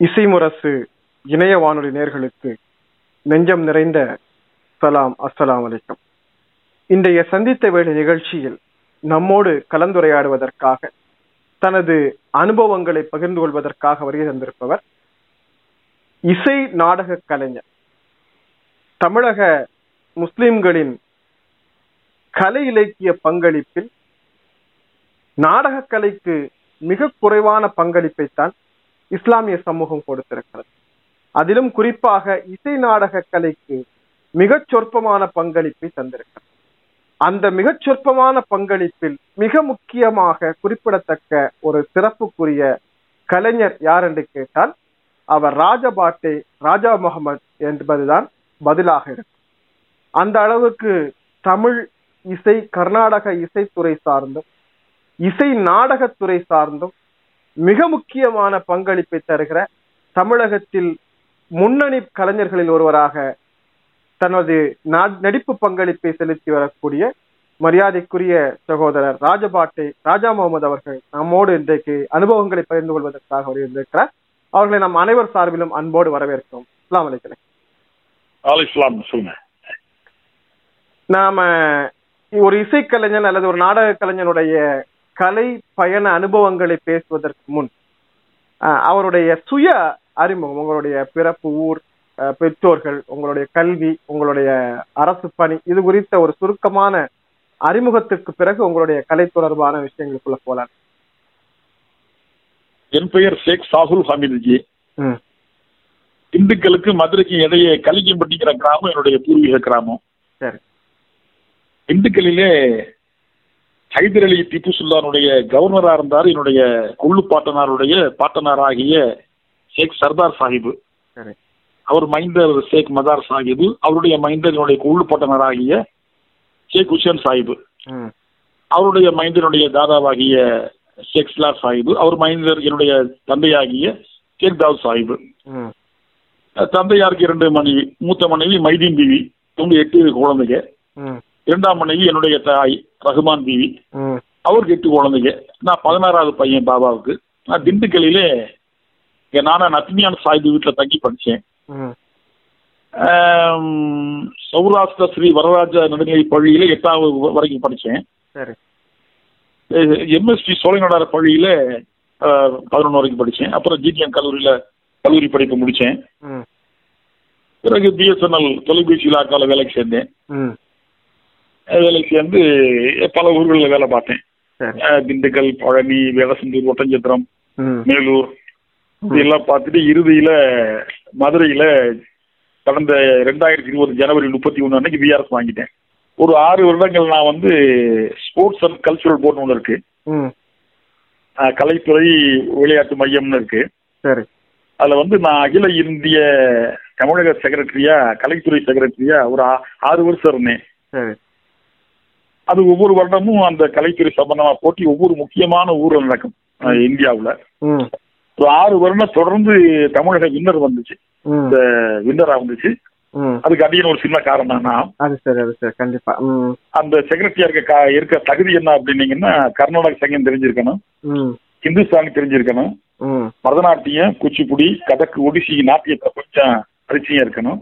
இசைமுரசு இணைய வானொலி நேர்களுக்கு நெஞ்சம் நிறைந்த சலாம் அஸ்ஸலாம் வலைக்கம் இன்றைய சந்தித்த வேலை நிகழ்ச்சியில் நம்மோடு கலந்துரையாடுவதற்காக தனது அனுபவங்களை பகிர்ந்து கொள்வதற்காக வருகை தந்திருப்பவர் இசை நாடக கலைஞர் தமிழக முஸ்லிம்களின் கலை இலக்கிய பங்களிப்பில் நாடகக் கலைக்கு மிக குறைவான பங்களிப்பைத்தான் இஸ்லாமிய சமூகம் கொடுத்திருக்கிறது. அதிலும் குறிப்பாக இசை நாடக கலைக்கு மிகச் சொற்பமான பங்களிப்பை தந்திருக்கிறது. அந்த மிகச் சொற்பமான பங்களிப்பில் மிக முக்கியமாக குறிப்பிடத்தக்க ஒரு சிறப்புக்குரிய கலைஞர் யார் என்று கேட்டால் அவர் ராஜபாட்டே ராஜா முகமது என்பதுதான் பதிலாக இருக்கும் அந்த அளவுக்கு தமிழ் இசை கர்நாடக இசைத்துறை சார்ந்தும் இசை நாடகத்துறை சார்ந்தும் மிக முக்கியமான பங்களிப்பை தருகிற தமிழகத்தில் முன்னணி கலைஞர்களில் ஒருவராக தனது நடிப்பு பங்களிப்பை செலுத்தி வரக்கூடிய மரியாதைக்குரிய சகோதரர் ராஜபாட்டை ராஜா முகமது அவர்கள் நம்மோடு இன்றைக்கு அனுபவங்களை பகிர்ந்து கொள்வதற்காக வருகின்றிருக்கிறார் அவர்களை நம் அனைவர் சார்பிலும் அன்போடு வரவேற்கிறோம். இஸ்லாம் அலைக்கலாம் நாம ஒரு இசைக்கலைஞன் அல்லது ஒரு நாடக கலைஞனுடைய கலை பயண அனுபவங்களை பேசுவதற்கு முன் அவருடைய சுய அறிமுகம் உங்களுடைய பிறப்பு ஊர் பெற்றோர்கள் உங்களுடைய கல்வி உங்களுடைய அரசு பணி இது குறித்த ஒரு சுருக்கமான அறிமுகத்துக்கு பிறகு உங்களுடைய கலை தொடர்பான விஷயங்களுக்குள்ள போலாம். என் பெயர் ஷேக் சாகுல் ஹமீதுஜி. திண்டுக்கலுக்கு மதுரைக்கு இடையே கலிங்கம்பட்டிங்கிற கிராமம் என்னுடைய பூர்வீக கிராமம். சரி. திண்டுக்கல்லிலே ஹைதர் அலி திப்பு சுல்தானுடைய கவர்னரா இருந்தார். என்னுடைய கொள்ளு பாட்டனாருடைய பாட்டனார் ஆகிய ஷேக் சர்தார் சாஹிபு. அவர் மைந்தர் ஷேக் மதார் சாஹிபு. அவருடைய மைந்தர் என்னுடைய கொள்ளு பாட்டனார் ஆகிய ஷேக் ஹுசேன் சாஹிபு. அவருடைய மைந்தனுடைய தாதாவாகிய ஷேக் ஸ்லார் சாஹிபு. அவர் மைந்தர் என்னுடைய தந்தையாகிய ஷேக் தாவூத் சாஹிபு. தந்தையாருக்கு இரண்டு மனைவி மூத்த மனைவி மைதீன் பிவி. இவங்க எட்டு குழந்தைங்க. இரண்டாம் மனைவி என்னுடைய தாய். ரஹ்மான் பிவி. அவருக்கு எட்டு குழந்தைங்க. நான் பதினாறாவது பையன் பாபாவுக்கு. நான் திண்டுக்கல்லிலே இங்க நானா நத்மியான் சாஹிப் வீட்டில் தங்கி படித்தேன் சௌராஷ்டிர ஸ்ரீ வரராஜ நடுநிலை பள்ளியில எட்டாவது வரைக்கும் படித்தேன் எம்எஸ்டி சோழநாடார் பள்ளியில பதினொன்று வரைக்கும் படித்தேன் அப்புறம் ஜிடிஎம் கல்லூரியில கல்லூரி படிப்பு முடித்தேன் பிறகு பிஎஸ்என்எல் தொலைபேசி இலாக்காவில் வேலைக்கு சேர்ந்தேன். வேலைக்கு சேர்ந்து பல ஊர்களில் வேலை பார்த்தேன். திண்டுக்கல் பழனி வேடசந்தூர் ஒட்டஞ்சத்திரம் மேலூர் இதெல்லாம் பார்த்துட்டு இறுதியில மதுரையில கடந்த ரெண்டாயிரத்தி இருபது ஜனவரி முப்பத்தி ஒன்று அன்னைக்கு பிஆர்எஸ் வாங்கிட்டேன். ஒரு ஆறு வருடங்கள் நான் வந்து ஸ்போர்ட்ஸ் அண்ட் கல்ச்சுரல் போர்டு ஒன்று இருக்கு. கலைத்துறை விளையாட்டு மையம்னு இருக்கு. சரி. அதுல வந்து நான் அகில இந்திய தமிழக செக்ரட்டரியா கலைத்துறை செக்ரட்டரியா ஒரு ஆறு வருஷம் இருந்தேன். அது ஒவ்வொரு வருடமும் அந்த கலைத்துறை சம்பந்தமா போட்டி ஒவ்வொரு முக்கியமான ஊர்ல நடக்கும் இந்தியாவுல. ஆறு வருடம் தொடர்ந்து தமிழக வின்னர் வந்துச்சு. இந்த வின்னரா வந்துச்சு. அதுக்கு அடியன் ஒரு சின்ன காரணம் அது சரி அது சரி கண்டிப்பா. அந்த செக்ரட்டரியா இருக்க இருக்க தகுதி என்ன அப்படின்னீங்கன்னா கர்நாடக சங்கம் தெரிஞ்சிருக்கணும். ஹிந்துஸ்தானி தெரிஞ்சிருக்கணும். பரதநாட்டியம் குச்சிப்புடி கதக்கு ஒடிசி நாட்டியத்தை கொஞ்சம் பரிச்சயம் இருக்கணும்.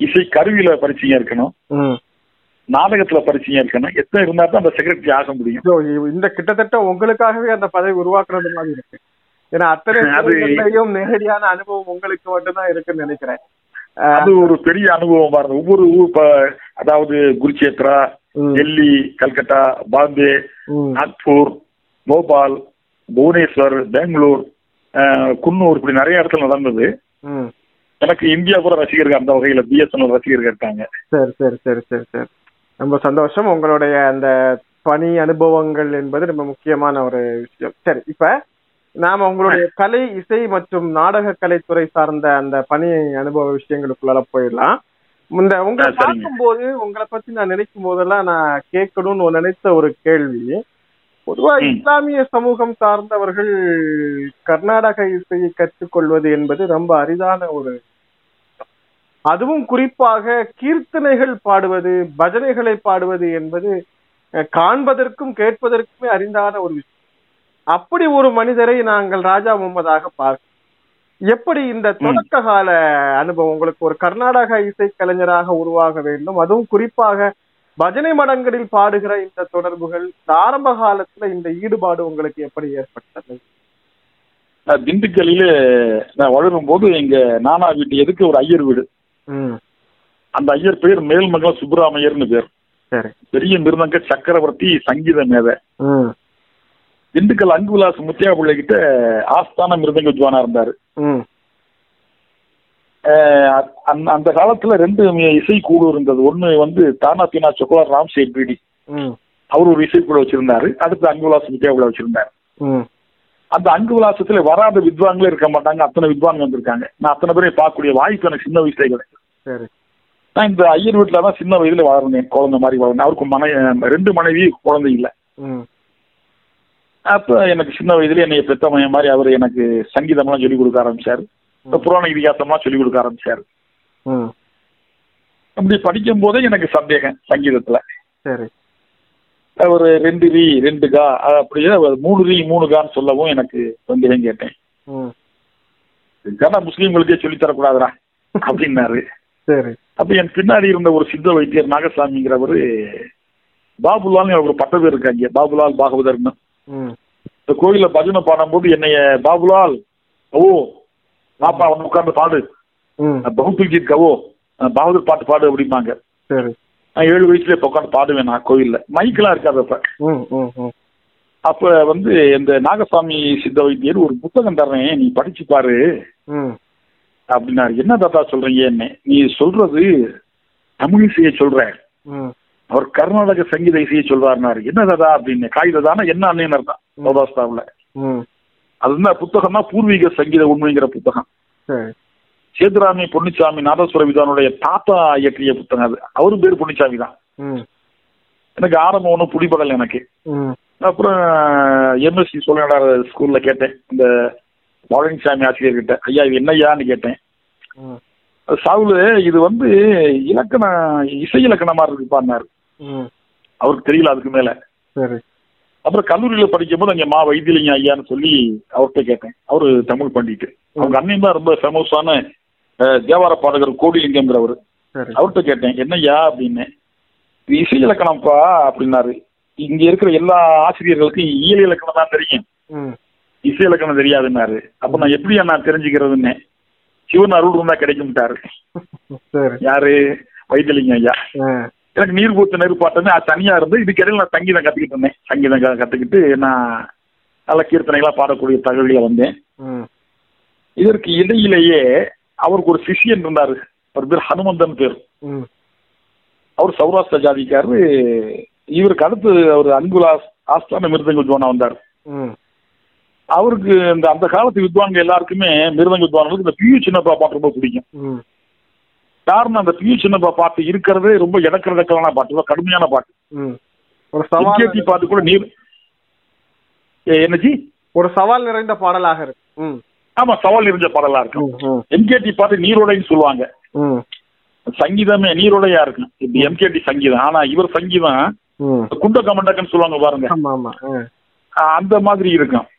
இசை கருவியில பரிச்சயம் இருக்கணும். நாடகத்துல பரிச்சயம் இருக்கணும் எத்தனை இருந்தா தான் அந்த செக்ரட்டரி ஆக முடியும்? இந்த கிட்டத்தட்ட உங்களுக்காகவே அந்த பதவி உருவாக்குறது மாதிரி இருக்கு. ஏன்னா அத்தனை நேரடியான அனுபவம் உங்களுக்கு மட்டும்தான் இருக்குன்னு நினைக்கிறேன். அது ஒரு பெரிய அனுபவமா இருந்தது. ஒவ்வொரு ஊர் அதாவது குருச்சேத்ரா டெல்லி கல்கட்டா பாம்பே நாக்பூர் போபால் புவனேஸ்வர் பெங்களூர் குன்னூர் இப்படி நிறைய இடத்துல நடந்தது. எனக்கு இந்தியா கூட ரசிகர்கள் அந்த வகையில பிஎஸ்என்எல் ரசிகர்கள் இருக்காங்க. சரி சரி சரி சரி சரி. ரொம்ப சந்தோஷம். உங்களுடைய அந்த பணி அனுபவங்கள் என்பது ரொம்ப முக்கியமான ஒரு விஷயம். சரி இப்ப நாம உங்களுடைய கலை இசை மற்றும் நாடக கலைத்துறை சார்ந்த அந்த பணி அனுபவ விஷயங்களுக்குள்ள போயிடலாம். இந்த உங்களை பார்க்கும்போது உங்களை பத்தி நான் நினைக்கும் போதெல்லாம் நான் கேட்கணும்னு நினைத்த ஒரு கேள்வி. பொதுவா இஸ்லாமிய சமூகம் சார்ந்தவர்கள் கர்நாடக இசையை கற்றுக்கொள்வது என்பது ரொம்ப அரிதான ஒரு அதுவும் குறிப்பாக கீர்த்தனைகள் பாடுவது பஜனைகளை பாடுவது என்பது காண்பதற்கும் கேட்பதற்குமே அறிந்தான ஒரு விஷயம். அப்படி ஒரு மனிதரை நாங்கள் ராஜா முகமதாக பார்க்கிறோம். எப்படி இந்த தொடக்க கால அனுபவம் உங்களுக்கு ஒரு கர்நாடக இசைக்கலைஞராக உருவாக வேண்டும் அதுவும் குறிப்பாக பஜனை மடங்களில் பாடுகிற இந்த தொடர்புகள் இந்த ஆரம்ப காலத்துல இந்த ஈடுபாடு உங்களுக்கு எப்படி ஏற்பட்டது? திண்டுக்கல்லில நான் வளரும் போது எங்க நானா வீட்டு எதுக்கு ஒரு ஐயர் வீடு. அந்த ஐயர் பேர் மேல்மங்கலம் சுப்பிராமையர்னு பேர். பெரிய மிருதங்க சக்கரவர்த்தி சங்கீத மேதை. திண்டுக்கல் அங்குவிலாஸ் முத்தியா பிள்ளை கிட்ட ஆஸ்தான மிருதங்க வித்வானா இருந்தாரு. அந்த- காலத்துல ரெண்டு இசை குழு இருந்தது. ஒண்ணு வந்து தானா பீனா சொக்கோலா ராம் சேட் பிடி. ம். அவர் ஒரு இசைக்குழு வச்சிருந்தாரு. அடுத்து அங்குவிலாஸ் முத்தியா பிள்ளை வச்சிருந்தாரு. அந்த அங்கு விலாசத்துல வராத வித்வான்களே இருக்க மாட்டாங்க. அத்தனை வித்வான் வந்திருக்காங்க. நான் அத்தனை பேரையும் பார்க்கக்கூடிய வாய்ப்பு எனக்கு சின்ன வயசுல கிடைக்கும் சரி. நான் இந்த ஐயர் வீட்டுல தான் சின்ன வயதுல வளர்ந்தேன். குழந்தை மாதிரி வளர்ந்தேன். அவருக்கு மனை ரெண்டு மனைவி குழந்தை இல்லை. அப்ப எனக்கு சின்ன வயதுல என்னைய பெத்த மையம் மாதிரி அவர் எனக்கு சங்கீதம்லாம் சொல்லிக் கொடுக்க ஆரம்பிச்சாரு. புராண இதிகாசம்லாம் சொல்லிக் கொடுக்க ஆரம்பிச்சாரு. அப்படி படிக்கும் போதே எனக்கு சந்தேகம் சங்கீதத்துல. சரி. ஒரு ரெண்டு ரீ ரெண்டு கா அப்படியே மூணு ரீ மூணு கான்னு சொல்லவும் எனக்கு சந்தேகம் கேட்டேன். கனா முஸ்லீம்களுக்கே சொல்லித் தரக்கூடாதுடா அப்படின்னாரு. சரி. அப்ப என் பின்னாடி இருந்த ஒரு சித்த வைத்தியர் நாகசாமிங்கிறவரு பாபுலால்னு ஒரு பட்ட பேர் இருக்காங்க. பாபுலால் பாகவதர்னு. இந்த கோயில்ல பஜனை பாடும்போது என்னைய பாபுலால் ஓ பாப்பா வந்து உட்கார்ந்து பாடு. ம். பகுத்துல் கீத் கவோ பாகவதர் பாட்டு பாடு அப்படிம்பாங்க. நான் ஏழு வயசுல இப்ப உட்காந்து பாடுவேன் நான் கோயில்ல. மைக்கெல்லாம் இருக்காது அப்ப. அப்ப வந்து இந்த நாகசாமி சித்த வைத்தியர் ஒரு புத்தகம் தர்றேன் நீ படிச்சு பாரு. அப்படின்னாரு. என்ன தாத்தா சொல்றீங்க என்ன நீ சொல்றது தமிழ் இசையை சொல்ற அவர் கர்நாடக சங்கீத இசையை சொல்றாருனாரு என்ன தாதா அப்படின்னு. காகித தானே? என்ன அண்ணன் தான்? சௌதாஸ்தாவில். ம். அது என்ன புத்தகம் தான் பூர்வீக சங்கீத உண்மைங்கிற புத்தகம். சேதுராமி பொன்னிச்சாமி நாதஸ்வர விதானுடைய தாத்தா இயற்றிய புத்தகம் அது. அவரும் பேர் பொன்னிச்சாமி தான். எனக்கு ஆரம்பம் ஒன்றும் பிடிபடல எனக்கு. அப்புறம் எம்எஸ்சி சொல்லினார் ஸ்கூல்ல கேட்டேன். இந்த பழனிசாமி ஆசிரியர்கிட்ட ஐயா இது என்னய்யான்னு கேட்டேன். சாவுல இது வந்து இலக்கண இசை இலக்கணமா ம் அவருக்கு தெரியல அதுக்கு மேல. அப்புறம் கல்லூரியில படிக்கும் போது அங்க மா வைத்தியலிங்க ஐயான்னு சொல்லி அவர்கிட்ட கேட்டேன். அவரு தமிழ் பண்டிட்டு. அவங்க அண்ணன் தான் ரொம்ப ஃபேமஸான தேவார பாடகர் கோடிலிங்கம்ங்கிறவர். அவர்கிட்ட கேட்டேன் என்னய்யா? அப்படின்னு. இசை இலக்கணம்ப்பா அப்படின்னாரு. இங்க இருக்கிற எல்லா ஆசிரியர்களுக்கும் இயல் இலக்கணம் தான் தெரியும். ம் இசை இலக்கணம் தெரியாதுன்னாரு. அப்ப நான் எப்படியா நான் தெரிஞ்சுக்கிறதுன்னு சிவன் அருள் இருந்தா கிடைக்கும்ட்டாரு யாரு? வைத்தியலிங்க ஐயா. எனக்கு நீர் பூத்த நெருப்பாட்டமே அது தனியா இருந்து இதுக்கிடையில நான் சங்கீதம் கத்துக்கிட்டு இருந்தேன். சங்கீதம் கத்துக்கிட்டு நான் நல்ல கீர்த்தனைகளா பாடக்கூடிய தகவலில வந்தேன். இதற்கு இடையிலேயே அவருக்கு ஒரு சிஷியன் இருந்தாரு. அவர் பேர் ஹனுமந்தன் பேர். அவர் சௌராஷ்டிர ஜாதிக்காரு இவருக்கு அடுத்து அவர் அன்புலாஸ் ஆஸ்தான மிருதங்க வித்வானா வந்தார். அவருக்கு இந்த அந்த காலத்து வித்வான்கள் எல்லாருக்குமே மிருதங்க வித்வான்களுக்கு இந்த பியூ சின்னப்பா பாட்டு ரொம்ப பிடிக்கும். காரணம் அந்த பியூ சின்னப்பா பாட்டு இருக்கிறதே ரொம்ப இடக்கிறதக்கலான பாட்டு ரொம்ப கடுமையான பாட்டு. ஒரு பாட்டு கூட நீர் என்னஜி? ஒரு சவால் நிறைந்த பாடலாக இருக்கு. ஆமா சவால் இருந்த பாடலா இருக்கும் எம்கேடி பாட்டு நீரோடைன்னு சொல்லுவாங்க. சங்கீதமே நீரோடையா இருக்கும் இப்ப எம்கேடி சங்கீதம். ஆனா இவர் சங்கீதம் குண்ட கமண்டக்கன்னு சொல்லுவாங்க பாருங்க.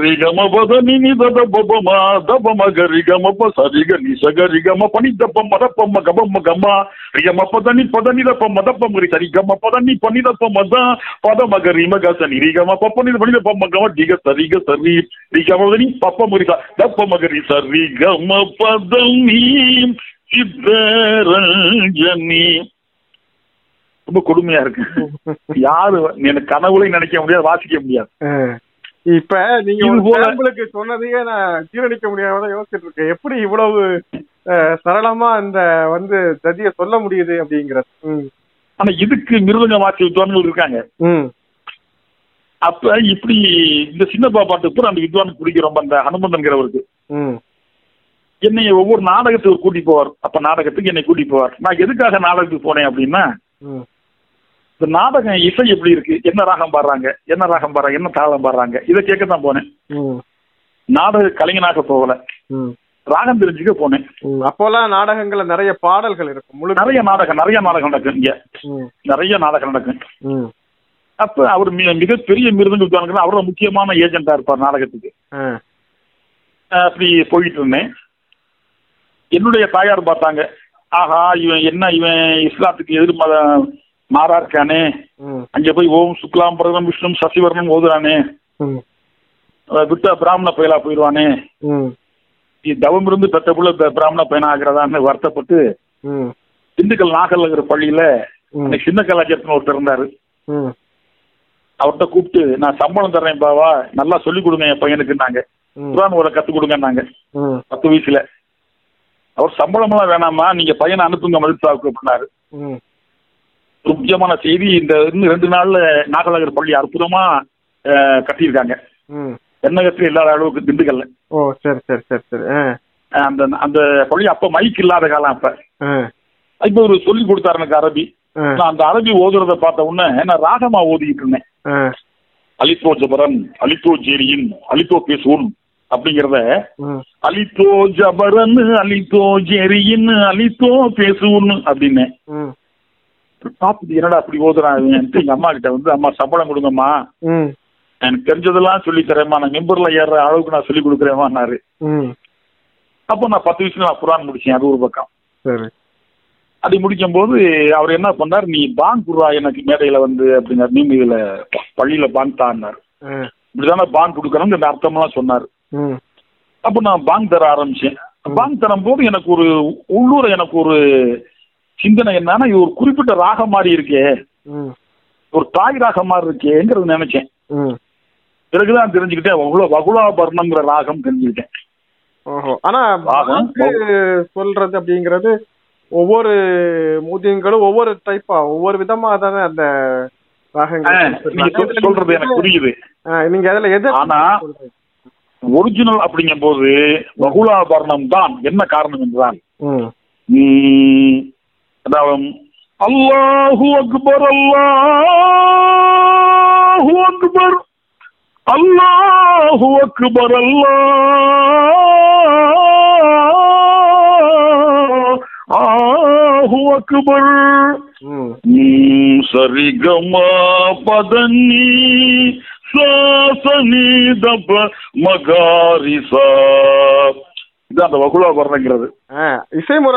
ரிகம பத நினி தத பபமா தபம கரிகம ப சரிக நிசக ரிகம பனி தப்ப மதப்பம்ம கபம்ம கம்மா ரிகம பதனி பதனி தப்ப மதப்பம் கரி சரி கம பதனி பனி தப்ப மத பத மக ரிம கசனி ரிகம பப்பனி பனி தப்ப மகம டிக சரிக சரி ரிகம பதனி பப்ப முரிசா தப்ப மகரி சரி கம பதனி சித்தரஞ்சனி ரொம்ப கொடுமையா இருக்கு யாரு எனக்கு கனவுலையும் நினைக்க முடியாது வாசிக்க முடியாது. இப்ப நீங்க சாம்பிளுக்கு சொன்னதையே நான் ஜீரணிக்க முடியாம யோசிச்சுட்டு இருக்கேன். எப்படி இவ்வளவு சரளமா இந்த வந்து ஜதிய சொல்ல முடியுது அப்படிங்கிறது ஆனா இதுக்கு மிருதங்க வாசி வித்வான்கள் இருக்காங்க. அப்ப இப்படி இந்த சின்னப்பா பாட்டு பூரா அந்த வித்வானுக்கு பிடிக்கும் ரொம்ப அந்த ஹனுமந்தன்கிறவருக்கு என்னை ஒவ்வொரு நாடகத்துக்கு கூட்டி போவார். அப்ப நாடகத்துக்கு என்னை கூட்டி போவார். நான் எதுக்காக நாடகத்துக்கு போனேன் அப்படின்னா இந்த நாடகம் இசை எப்படி இருக்கு? என்ன ராகம் பாடுறாங்க? என்ன ராகம் பாடுறாங்க? என்ன தாளம் பாடுறாங்க? இதை கேட்க தான் போனேன் நாடக கலைஞனாக போகல. ராகம் தெரிஞ்சுக்க போனேன். ம். அப்போலாம் நாடகங்கள்ல நிறைய பாடல்கள் இருக்கும். முழு நிறைய நாடகம் நிறைய நாடகம் நடக்கும் இங்க. நிறைய நாடகம் நடக்கும். அப்ப அவர் மிகப்பெரிய மிருதங்க வித்வான்கள் அவரோட முக்கியமான ஏஜென்டா இருப்பார் நாடகத்துக்கு. அப்படி போயிட்டு இருந்தேன். என்னுடைய தாயார் பார்த்தாங்க. ஆஹா இவன் என்ன இவன் இஸ்லாத்துக்கு எதிர் மத மாறா இருக்கானே அங்க போய் ஓம் சுக்லாம் பிரதம் விஷ்ணு சசிவர்ணன் ஓதுறானே. விட்டா பிராமண பயலா போயிடுவானே. தவம் இருந்து பெத்த புள்ள பிராமண பையனா ஆகிறதான்னு வருத்தப்பட்டு திண்டுக்கல் நாகல்ங்கிற பள்ளியில அன்னைக்கு சின்ன கலாச்சாரத்தின் ஒருத்தர் இருந்தாரு. அவர்கிட்ட கூப்பிட்டு நான் சம்பளம் தர்றேன் பாவா நல்லா சொல்லி கொடுங்க என் பையனுக்குன்னாங்க. ம். குரான் ஒரு கத்து கொடுங்கன்னாங்க. ம். பத்து வயசுல. அவர் சம்பளமெல்லாம் வேணாமா நீங்க பையனை அனுப்புங்க மதுசாவுக்கு அப்படின்னாரு. முக்கியமான செய்தி இந்த இன்னும் ரெண்டு நாள்ல நாகலாகர் பள்ளி அற்புதமா கட்டியிருக்காங்க. தென்னகத்துல இல்லாத அளவுக்கு திண்டுக்கல்ல. ஓ சரி சரி சரி சரி. அந்த அந்த பள்ளி அப்ப மைக் இல்லாத காலம் அப்ப. இப்ப ஒரு சொல்லி கொடுத்தாரு எனக்கு அரபி. நான் அந்த அரபி ஓதுறத பார்த்த உடனே நான் ராகமா ஓதிக்கிட்டு இருந்தேன். அலித்தோ ஜபரன் அலித்தோ ஜேரியின் அலித்தோ பேசுவோம் அப்படிங்கிறத அலித்தோ ஜபரன் அலித்தோ ஜெரியின் அலித்தோ பேசுவோன்னு அப்படின்னு பார்த்துட்டு என்னடா அப்படி ஓதுறான் எங்க அம்மா கிட்ட வந்து அம்மா சம்பளம் கொடுங்கம்மா. எனக்கு தெரிஞ்சதெல்லாம் சொல்லி தரேம்மா. நான் மெம்பர்ல ஏற அளவுக்கு நான் சொல்லி கொடுக்குறேம்மான்னாரு அப்போ நான் பத்து வயசுல நான் குரான் முடிச்சேன் அது ஒரு பக்கம். அது முடிக்கும் போது அவர் என்ன பண்ணார் நீ பாங் குர்ரா எனக்கு மேடையில வந்து அப்படின்னாரு. நீங்க இதுல பள்ளியில பாங் தான்னாரு இப்படிதானே பாங் கொடுக்கணும்னு இந்த அர்த்தம்லாம் சொன்னார். அப்போ நான் பாங் தர ஆரம்பிச்சேன். பாங் தரும் போது எனக்கு ஒரு உள்ளூர எனக்கு ஒரு சிந்தனை என்னன்னா இது ஒரு குறிப்பிட்ட ராகம் மாதிரி இருக்கே. ஒரு தாய் ராகம் மாதிரி இருக்கேங்கிறது நினைச்சேன். பிறகுதான் தெரிஞ்சுக்கிட்டேன். வகுலா வகுலாபரணம்ங்கிற ராகம் தெரிஞ்சுக்கிட்டேன். ஓஹோ. ஆனா சொல்றது அப்படிங்கிறது ஒவ்வொரு மூதியங்களும் ஒவ்வொரு டைப்பா ஒவ்வொரு விதமா தானே அந்த ராகங்கள் சொல்றது எனக்கு புரியுது. நீங்க அதுல எதை ஆனா? ஒரிஜினல் அப்படிங்கும் போது வகுலாபரணம் தான் என்ன காரணம் என்றால் ம் உம், அதாவது அல்லாஹு அக்பர் அல்லாஹு அக்பர் அல்லாஹு அக்பர் அல்லாஹு அக்பர் ம் உம், சரிகமா பதனி சாசனி தப மகாரிசா இது அந்த வகுலா வர்ணங்கிறது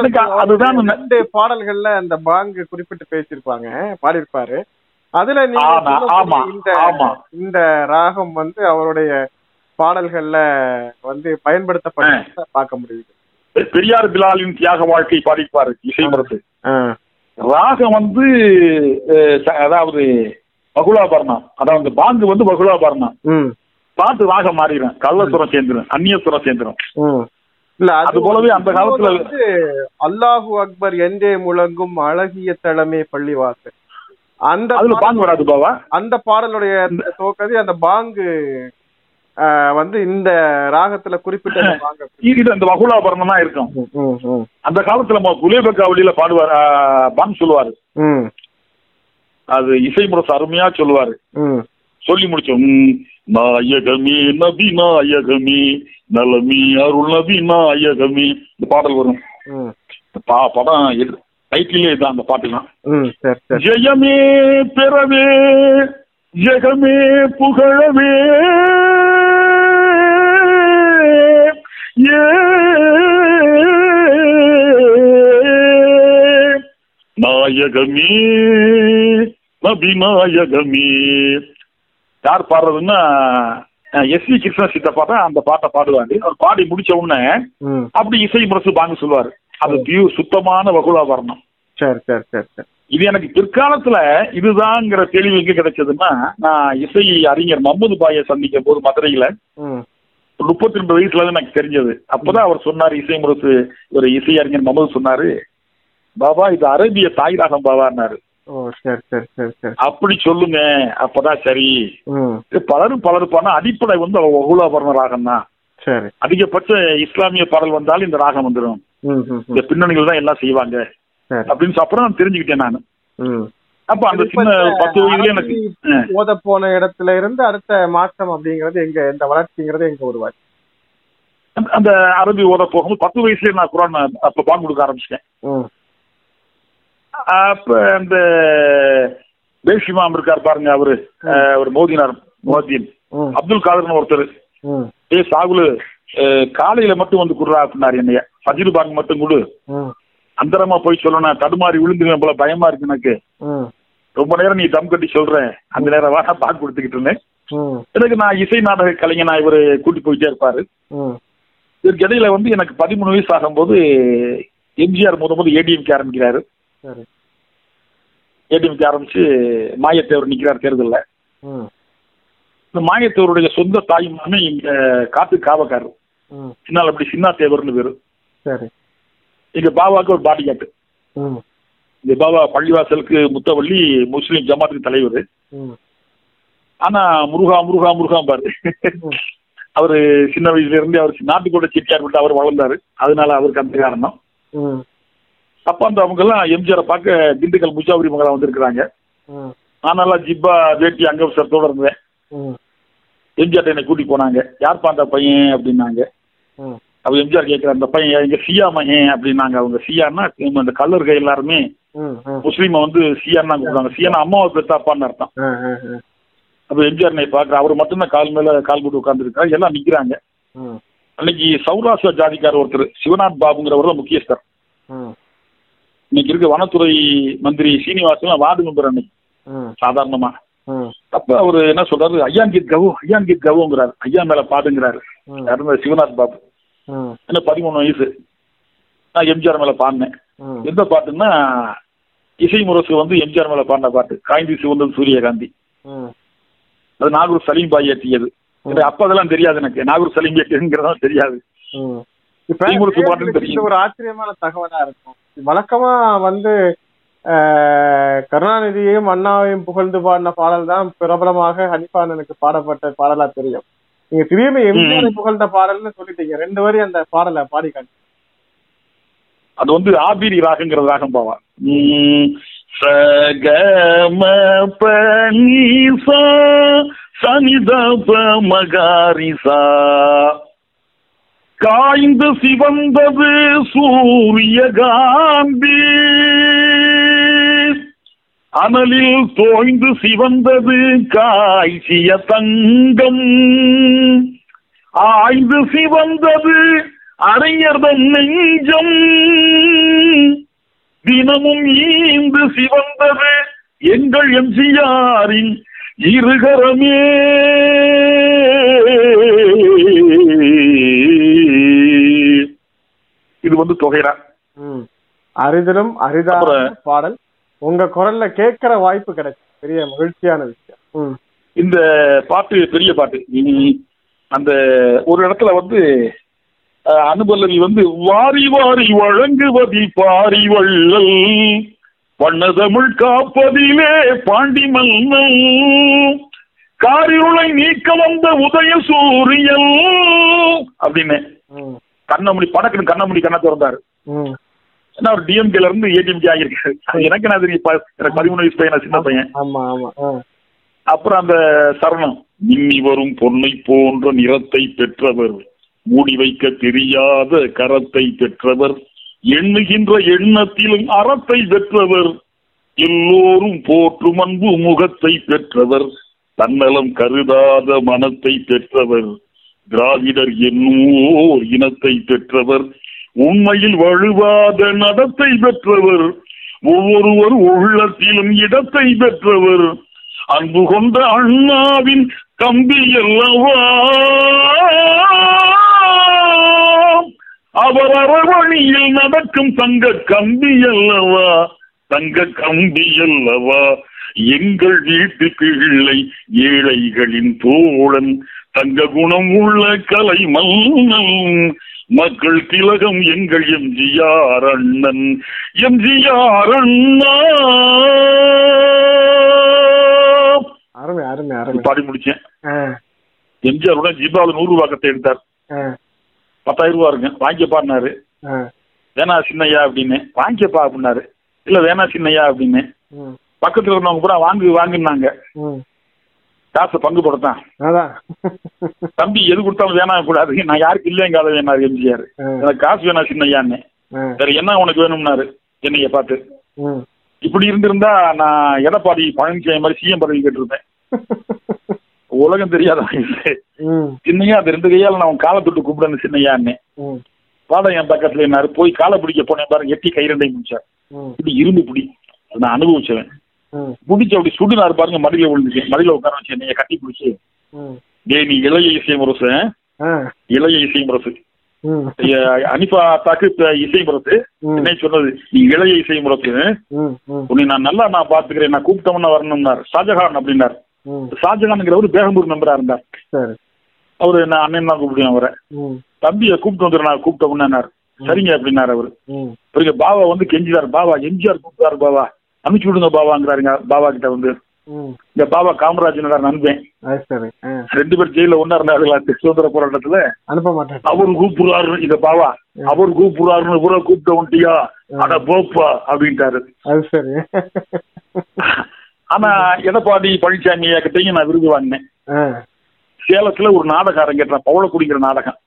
எனக்கு அதுதான் ரெண்டு பாடல்கள்ல அந்த பாங்கு குறிப்பிட்டு பேசியிருப்பாங்க பாடியிருப்பாரு. அதுல இந்த ராகம் வந்து அவருடைய பாடல்கள்ல வந்து பயன்படுத்தப்பட்ட பார்க்க முடியுது. பெரியார் பிலாலின் தியாக வாழ்க்கை பாடிப்பாரு இசைமரத்து ராகம் வந்து அதாவது வகுலாபரணம் அதாவது பாங்கு வந்து வகுலாபரணம் ம். பாட்டு ராகம் மாறிடும். கள்ளசுரம் சேர்ந்துடும் அந்நியசுரம் சேர்ந்துடும். இல்ல அது போலவே அந்த காலத்துல- வந்து அல்லாஹு அக்பர் என்றே முழங்கும் அழகிய தளமே பள்ளிவாசல். அந்த பாங்கு வராது பாவா? அந்த பாடலுடைய துவக்கதி அந்த பாங்கு வந்து இந்த ராகத்துல குறிப்பிட்ட இது அந்த வகுலாபரணம் தான் இருக்கும். அந்த காலத்துல குலேபக்காவலியில பாடுவார் பாங் சொல்லுவாரு. ம், அது இசை முரசு அருமையா சொல்லுவாரு. சொல்லி முடிச்சோம். நாயகமே நபி நாயகமே நலமி அருள் நபி நாயகமே இந்த பாடல் வரும். பா- படம் டைட்டிலே இதான் அந்த பாட்டு தான் ம், சரி சரி. ஜெயமே பெறவே ஜெகமே புகழவே. ஏ நாயகமே நபிநாயகமே. யார் பாடுறதுன்னா எஸ் வி கிருஷ்ண சித்தப்பா தான் அந்த பாட்டை பாடுவாரு. அவர் பாடி முடிச்ச உடனே அப்படி இசை முரசு பாங்க சொல்லுவாரு. அது பியூர் சுத்தமான வகுலாபரணம். சரி சரி சரி சரி. இது எனக்கு பிற்காலத்துல இதுதாங்கிற தெளிவு எங்க கிடைச்சதுன்னா நான் இசை அறிஞர் மம்மது பாயை சந்திக்கும் போது மதுரையில முப்பத்தி ரெண்டு வயசுல தான் எனக்கு தெரிஞ்சது. அப்பதான் அவர் சொன்னாரு இசை முரசு ஒரு இசை அறிஞர் மம்மது சொன்னாரு பாபா இது அரேபிய தாய் ராகம் பாபான்னாரு. ஓ சரி சரி சரி சரி. அப்படி சொல்லுங்க. அப்பதான் சரி. பலரும் பலரும் பண்ண அடிப்படை வந்து வகுலாபரண ராகம் தான் சரி. அதிகபட்ச இஸ்லாமிய பாடல் வந்தாலும் இந்த ராகம் வந்துடும் இந்த பின்னணிகள் தான் எல்லாம் செய்வாங்க. அப்படின்னு அப்புறம் நான் தெரிஞ்சுக்கிட்டேன் நான். ம். அப்ப அந்த சின்ன பத்து வயதுல எனக்கு. ஓத போன இடத்துல இருந்து அடுத்த மாற்றம் அப்படிங்கறது எங்க இந்த வளர்ச்சிங்கிறது எங்க உருவாச்சு? அந்த- அந்த அரபி ஓத போகும்போது பத்து வயசுலயே நான் குரான் அப்ப பாடம் கொடுக்க ஆரம்பிச்சிட்டேன். ம். அப்ப அந்த பேஷிமாம் இருக்கார் பாருங்க அவரு. ஒரு மோதினார் மோதின். ம். அப்துல் காதர்னு ஒருத்தர். ஏ சாகுலு காலையில மட்டும் வந்து குடுறா அப்படின்னாரு என்னைய. ஃபஜ்ர் பாங்க மட்டும் கொடு. அந்தரமா போய் சொல்லணும் தடுமாறி விழுந்துருவேன் போல பயமா இருக்கு எனக்கு. ரொம்ப நேரம் நீ தம் கட்டி சொல்றேன். அந்த நேரம் வா பாட்டு கொடுத்துக்கிட்டு இருந்தேன். எனக்கு நான் இசை நாடக கலைஞனா இவரு கூட்டி போயிட்டே இருப்பாரு. இதற்கு இடையில வந்து எனக்கு பதிமூணு வயசு ஆகும்போது எம்ஜிஆர் முத முத ஏடிஎம்கே ஆரம்பிக்கிறாரு. சரி. ஏடிஎம்கே ஆரம்பிச்சு மாயத்தேவர் நிக்கிறார் தேர்தல்ல. இந்த மாயத்தேவருடைய சொந்த தாய் மகன் இங்க காட்டு காவக்காரர். சின்னால் அப்படி சின்னா தேவர்னு பேரு. சரி. எங்க பாபாவுக்கு ஒரு பாடி காட்டு இந்த பாபா பள்ளிவாசலுக்கு முத்தவள்ளி முஸ்லீம் ஜமாத்துக்கு தலைவர். ஆனா முருகா முருகா முருகா பாரு. அவரு சின்ன வயசுல இருந்து அவர் நாட்டுக்கோட செட்டியார் விட்டு அவர் வளர்ந்தாரு. அதனால அவருக்கு அந்த காரணம். அப்ப அந்த அவங்க எல்லாம் எம்ஜிஆரை பார்க்க திண்டுக்கல் முஜாவரி மகளா வந்திருக்கிறாங்க. ம் நான் நல்லா ஜிப்பா வேட்டி அங்கவசரத்தோட இருந்தேன். எம்ஜிஆர் என்னை கூட்டி போனாங்க. யார்ப்பா அந்த பையன் அப்படின்னாங்க. அப்ப எம்ஜிஆர் கேட்கிற அந்த பையன் எங்க சியா மகன்? அப்படின்னாங்க. அவங்க சியான்னா அந்த கல்லர்கள் எல்லாருமே முஸ்லீமை வந்து சியான்னு கூப்பிடுவாங்க. சியானா அம்மாவை பெத்தாப்பான்னு அர்த்தம். அப்ப எம்ஜிஆர் என்னை பார்க்குற அவர் மட்டும்தான் கால் மேல கால் போட்டு உட்காந்துருக்காரு எல்லாம் நிக்கிறாங்க. ம் அன்னைக்கு சௌராஷ்டிரா ஜாதிக்கார ஒருத்தர் சிவநாத் பாபுங்கிறவர் தான் முக்கியஸ்தர். இன்னைக்கு இருக்க வனத்துறை மந்திரி சீனிவாசன் வார்டு மெம்பர் அன்னைக்கு. சாதாரணமா. அப்ப அவரு என்ன சொல்றாரு? ஐயான் கீத் கவு ஐயான் கீத் கவுங்கிறாரு. ஐயா மேல பாடுங்கிறாரு. யாருமே சிவநாத் பாபு. என்ன பதிமூணு வயசு. நான் எம்ஜிஆர் மேல பாடினேன். எந்த பாட்டுன்னா இசை முரசு வந்து எம்ஜிஆர் மேல பாடின பாட்டு. காய்ந்தி சிவந்தது சூரியகாந்தி. அது நாகூர் சலீம் பாய் ஏற்றியது. அப்ப அதெல்லாம் தெரியாது எனக்கு. நாகூர் சலீம் ஏற்றியதுங்கிறதா தெரியாது. ஒரு ஆச்சரியமான தகவலா இருக்கும். வழக்கமா வந்து கருணாநிதியையும் அண்ணாவையும் புகழ்ந்து பாடின பாடல் தான் பிரபலமாக ஹனிஃபானனுக்கு பாடப்பட்ட பாடலா தெரியும். நீங்க திடீர்னு எம்ஜிஆரை புகழ்ந்த பாடல்னு சொல்லிட்டீங்க. ரெண்டு வரி அந்த பாடலை பாடி காட்டு அது வந்து ஆபீரி ராகங்கிற ராகம் பாவா. சகம பனிசா சனிதப மகாரிசா. காய்ந்து சிவந்தது சூரியகாந்தி. அனலில் தோய்ந்து சிவந்தது காய்ச்சிய தங்கம். ஆய்ந்து சிவந்தது அரையர்தம் நெஞ்சம். தினமும் ஈந்து சிவந்தது எங்கள் எம்ஜிஆரின் இருகரமே. இது வந்து தொகைரா. அரிதிலும் அரிதான பாடல். உங்க குரல்ல கேட்கிற வாய்ப்பு கிடைச்சு பெரிய மகிழ்ச்சியான விஷயம். இந்த பாட்டு பெரிய பாட்டு. அந்த ஒரு இடத்துல வந்து அனுபல்லவி வந்து வாரி வாரி வழங்குவதி பாரி வள்ளல் வண்ணதமிழ் காப்பதிலே பாண்டி மன்னன் காரிருளை நீக்க வந்த உதய சூரியன் அப்படின்னு ம். கண்ணமுடி படக்குன்னு கண்ணமுடி கண்ணை திறந்தாரு ம். ஏன்னா அவர் டிஎம்கேல இருந்து ஏடிஎம்கே ஆகியிருக்காரு எனக்கு என்ன தெரியும் எனக்கு பதிமூணு வயசு பையன் சின்ன பையன். அப்புறம் அந்த சரணம் மின்னி வரும் பொன்னை போன்ற நிறத்தை பெற்றவர் மூடி வைக்க தெரியாத கரத்தை பெற்றவர் எண்ணுகின்ற எண்ணத்திலும் அறத்தை பெற்றவர் எல்லோரும் போற்றும் அன்பு முகத்தை பெற்றவர் தன்னலம் கருதாத மனத்தை பெற்றவர் திராவிடர் என்னோர் இனத்தை பெற்றவர் உண்மையில் வழுவாத நடத்தை பெற்றவர் ஒவ்வொருவர் உள்ளத்திலும் இடத்தை பெற்றவர் அன்பு கொண்ட அண்ணாவின் தம்பி அல்லவா? அவர் அரவணியில் நடக்கும் தங்க கம்பி அல்லவா? தங்க கம்பி அல்லவா? எங்கள் வீட்டு பிள்ளை ஏழைகளின் தோழன் தங்க குணம் உள்ள கலை மன்னன். மக்கள் திலகம் எங்கள் எம்ஜிஆர் அண்ணன். எம்ஜிஆர் அண்ணா. அருமை அருமை அருமை. பாடி முடிச்சேன். எம்ஜிஆர் உடன் ஜிபாவில் நூறு வாக்கத்தை எடுத்தார். பத்தாயிரம் ரூபா இருக்கு. வாங்கிப்பாருனாரு ஆ, வேணா சின்னையா அப்படின்னு. வாங்கிக்கப்பா அப்படின்னாரு. இல்ல வேணா சின்னையா அப்படின்னு. பக்கத்துல இருந்தவங்க பூரா வாங்கு வாங்குனாங்க. காசை பங்கு போடத்தான். தம்பி எது கொடுத்தாலும் வேணாம் கூடாது. நான் யாருக்கு இல்லைங்காத வேணாரு எம்ஜிஆர். எனக்கு காசு வேணா சின்னையான்னு வேற என்ன உனக்கு வேணும்னாரு? என்னைய பார்த்து. இப்படி இருந்திருந்தா நான் எடப்பாடி பழனிசாமி மாதிரி சிஎம் பதவி கேட்டிருந்தேன் உலகம் தெரியாத சின்னையா அந்த ரெண்டு கையால நான் காலை தொட்டு கூப்பிடணும் சின்னையான்னு ம், வாடா என் பக்கத்துல என்னாரு போய் காலை பிடிக்க போனேன் பாருங்க எட்டி கை ரெண்டையும் முடிச்சார் இப்படி இரும்பு பிடி. அது நான் அனுபவிச்சவன். ம், பிடிச்சி அப்படி சுடுனாரு பாருங்க மடியில விழுந்துச்சு. மடியில உட்கார வச்சு என்னைய கட்டி பிடிச்சி. டேய் நீ இளைய இசை முரசு இளைய இசை முரசு ம், அனிபா தாக்கு இப்ப இசை முரசு என்ன சொன்னது? நீ இளைய இசை முரசு உன்னை நான் நல்லா நான் பாத்துக்கிறேன் நான் கூப்பிட்டவன வரணும்னார். ஷாஜஹான் அப்படின்னார். ஷாஜஹான்ங்கிறவர் பேகம்பூர் மெம்பரா இருந்தார். அவரு நான் அண்ணன் தான் கூப்பிடுவேன் அவரை. தம்பியை கூப்பிட்டு வந்துடுறேன் நான் கூப்பிட்டவனார் சரிங்க அப்படின்னாரு அவரு. பிறகு பாபா வந்து கெஞ்சிதார் பாபா எம்ஜிஆர் கூப்பிட்டாரு பாபா. அனுப்பிச்சு விடுங்க பாபாங்கிறாருங்க பாபா கிட்ட வந்து. இந்த பாபா காமராஜனோட நண்பன். ரெண்டு பேர் ஜெயில ஒன்னா இருந்தாருங்களா சுதந்திர போராட்டத்துல? அனுப்ப மாட்டேன் அவர் கூப்பிடுறாரு இந்த பாபா அவர் கூப்பிடுறாருன்னு பூரா கூப்பிட்ட உண்டியா? அட போப்பா அப்படின்ட்டாரு. அது சரி. ஆனா எடப்பாடி பழனிசாமி கிட்டையும் நான் விருது வாங்கினேன். சேலத்துல ஒரு நாடகம் அரங்கேற்றேன் பவளக்குடிங்கிற நாடகம்.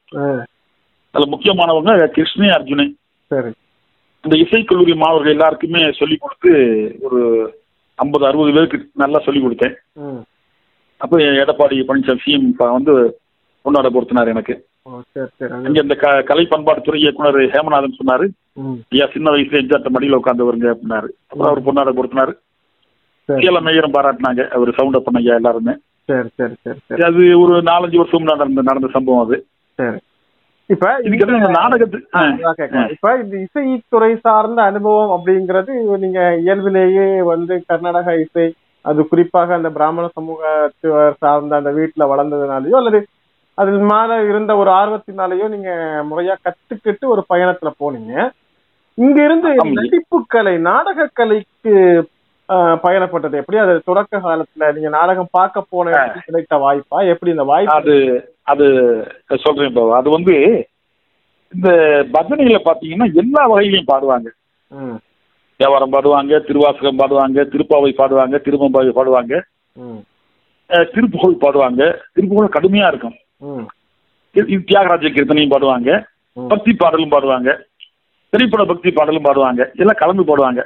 அதுல முக்கியமானவங்க கிருஷ்ணே அர்ஜுனன் சரி. இந்த இசைக்கல்லூரி மாணவர்கள் எல்லாருக்குமே சொல்லி கொடுத்து ஒரு ஐம்பது அறுபது பேருக்கு நல்லா சொல்லி கொடுத்தேன். அப்போ எடப்பாடி பழனிசாமி சிஎம் வந்து கொண்டாட பொறுத்தினார் எனக்கு. அங்க இந்த கலை பண்பாட்டுத்துறை இயக்குனர் ஹேமநாதன் சொன்னாரு. ஐயா சின்ன வயசுல எஞ்சாட்ட மடியில உட்காந்து வருங்க அப்படின்னாரு அப்புறம் அவர் பொன்னாட பொறுத்தினாரு. சரி. சேல மேயரும் பாராட்டினாங்க. அவர் சவுண்ட் பண்ண ஐயா எல்லாருமே. சரி சரி சரி சரி. அது ஒரு நாலஞ்சு வருஷம் நடந்த நடந்த சம்பவம் அது. சரி. இப்ப இதுக்கு இந்த நாடகத்து. இப்ப இந்த இசைத்துறை சார்ந்த அனுபவம் அப்படிங்கிறது நீங்க இயல்பிலேயே வந்து கர்நாடக இசை அது குறிப்பாக அந்த பிராமண சமூகத்தினர் சார்ந்த அந்த வீட்டுல வளர்ந்ததுனாலயோ அல்லது அதில் மேல இருந்த ஒரு ஆர்வத்தினாலேயோ நீங்க முறையா கத்துக்கிட்டு ஒரு பயணத்துல போனீங்க. இங்க இருந்து ஆமா. நடிப்பு கலை நாடக கலைக்கு ஆஹ், பயணப்பட்டது எப்படி? அது தொடக்க காலத்துல நீங்க நாடகம் பார்க்க போன கிடைத்த வாய்ப்பா? எப்படி இந்த வாய்ப்பு அது சொல்றேன் இப்போ. அது வந்து இந்த பஜனையில பாத்தீங்கன்னா எல்லா வகையிலையும் பாடுவாங்க. தேவாரம் பாடுவாங்க திருவாசகம் பாடுவாங்க திருப்பாவை பாடுவாங்க திருமம்பாவை பாடுவாங்க. திருப்புகழ் பாடுவாங்க. திருப்புகழ் கடுமையா இருக்கும். இது- தியாகராஜ கீர்த்தனையும் பாடுவாங்க. பக்தி பாடலும் பாடுவாங்க. திரைப்பட பக்தி பாடலும் பாடுவாங்க. எல்லாம் கலந்து பாடுவாங்க.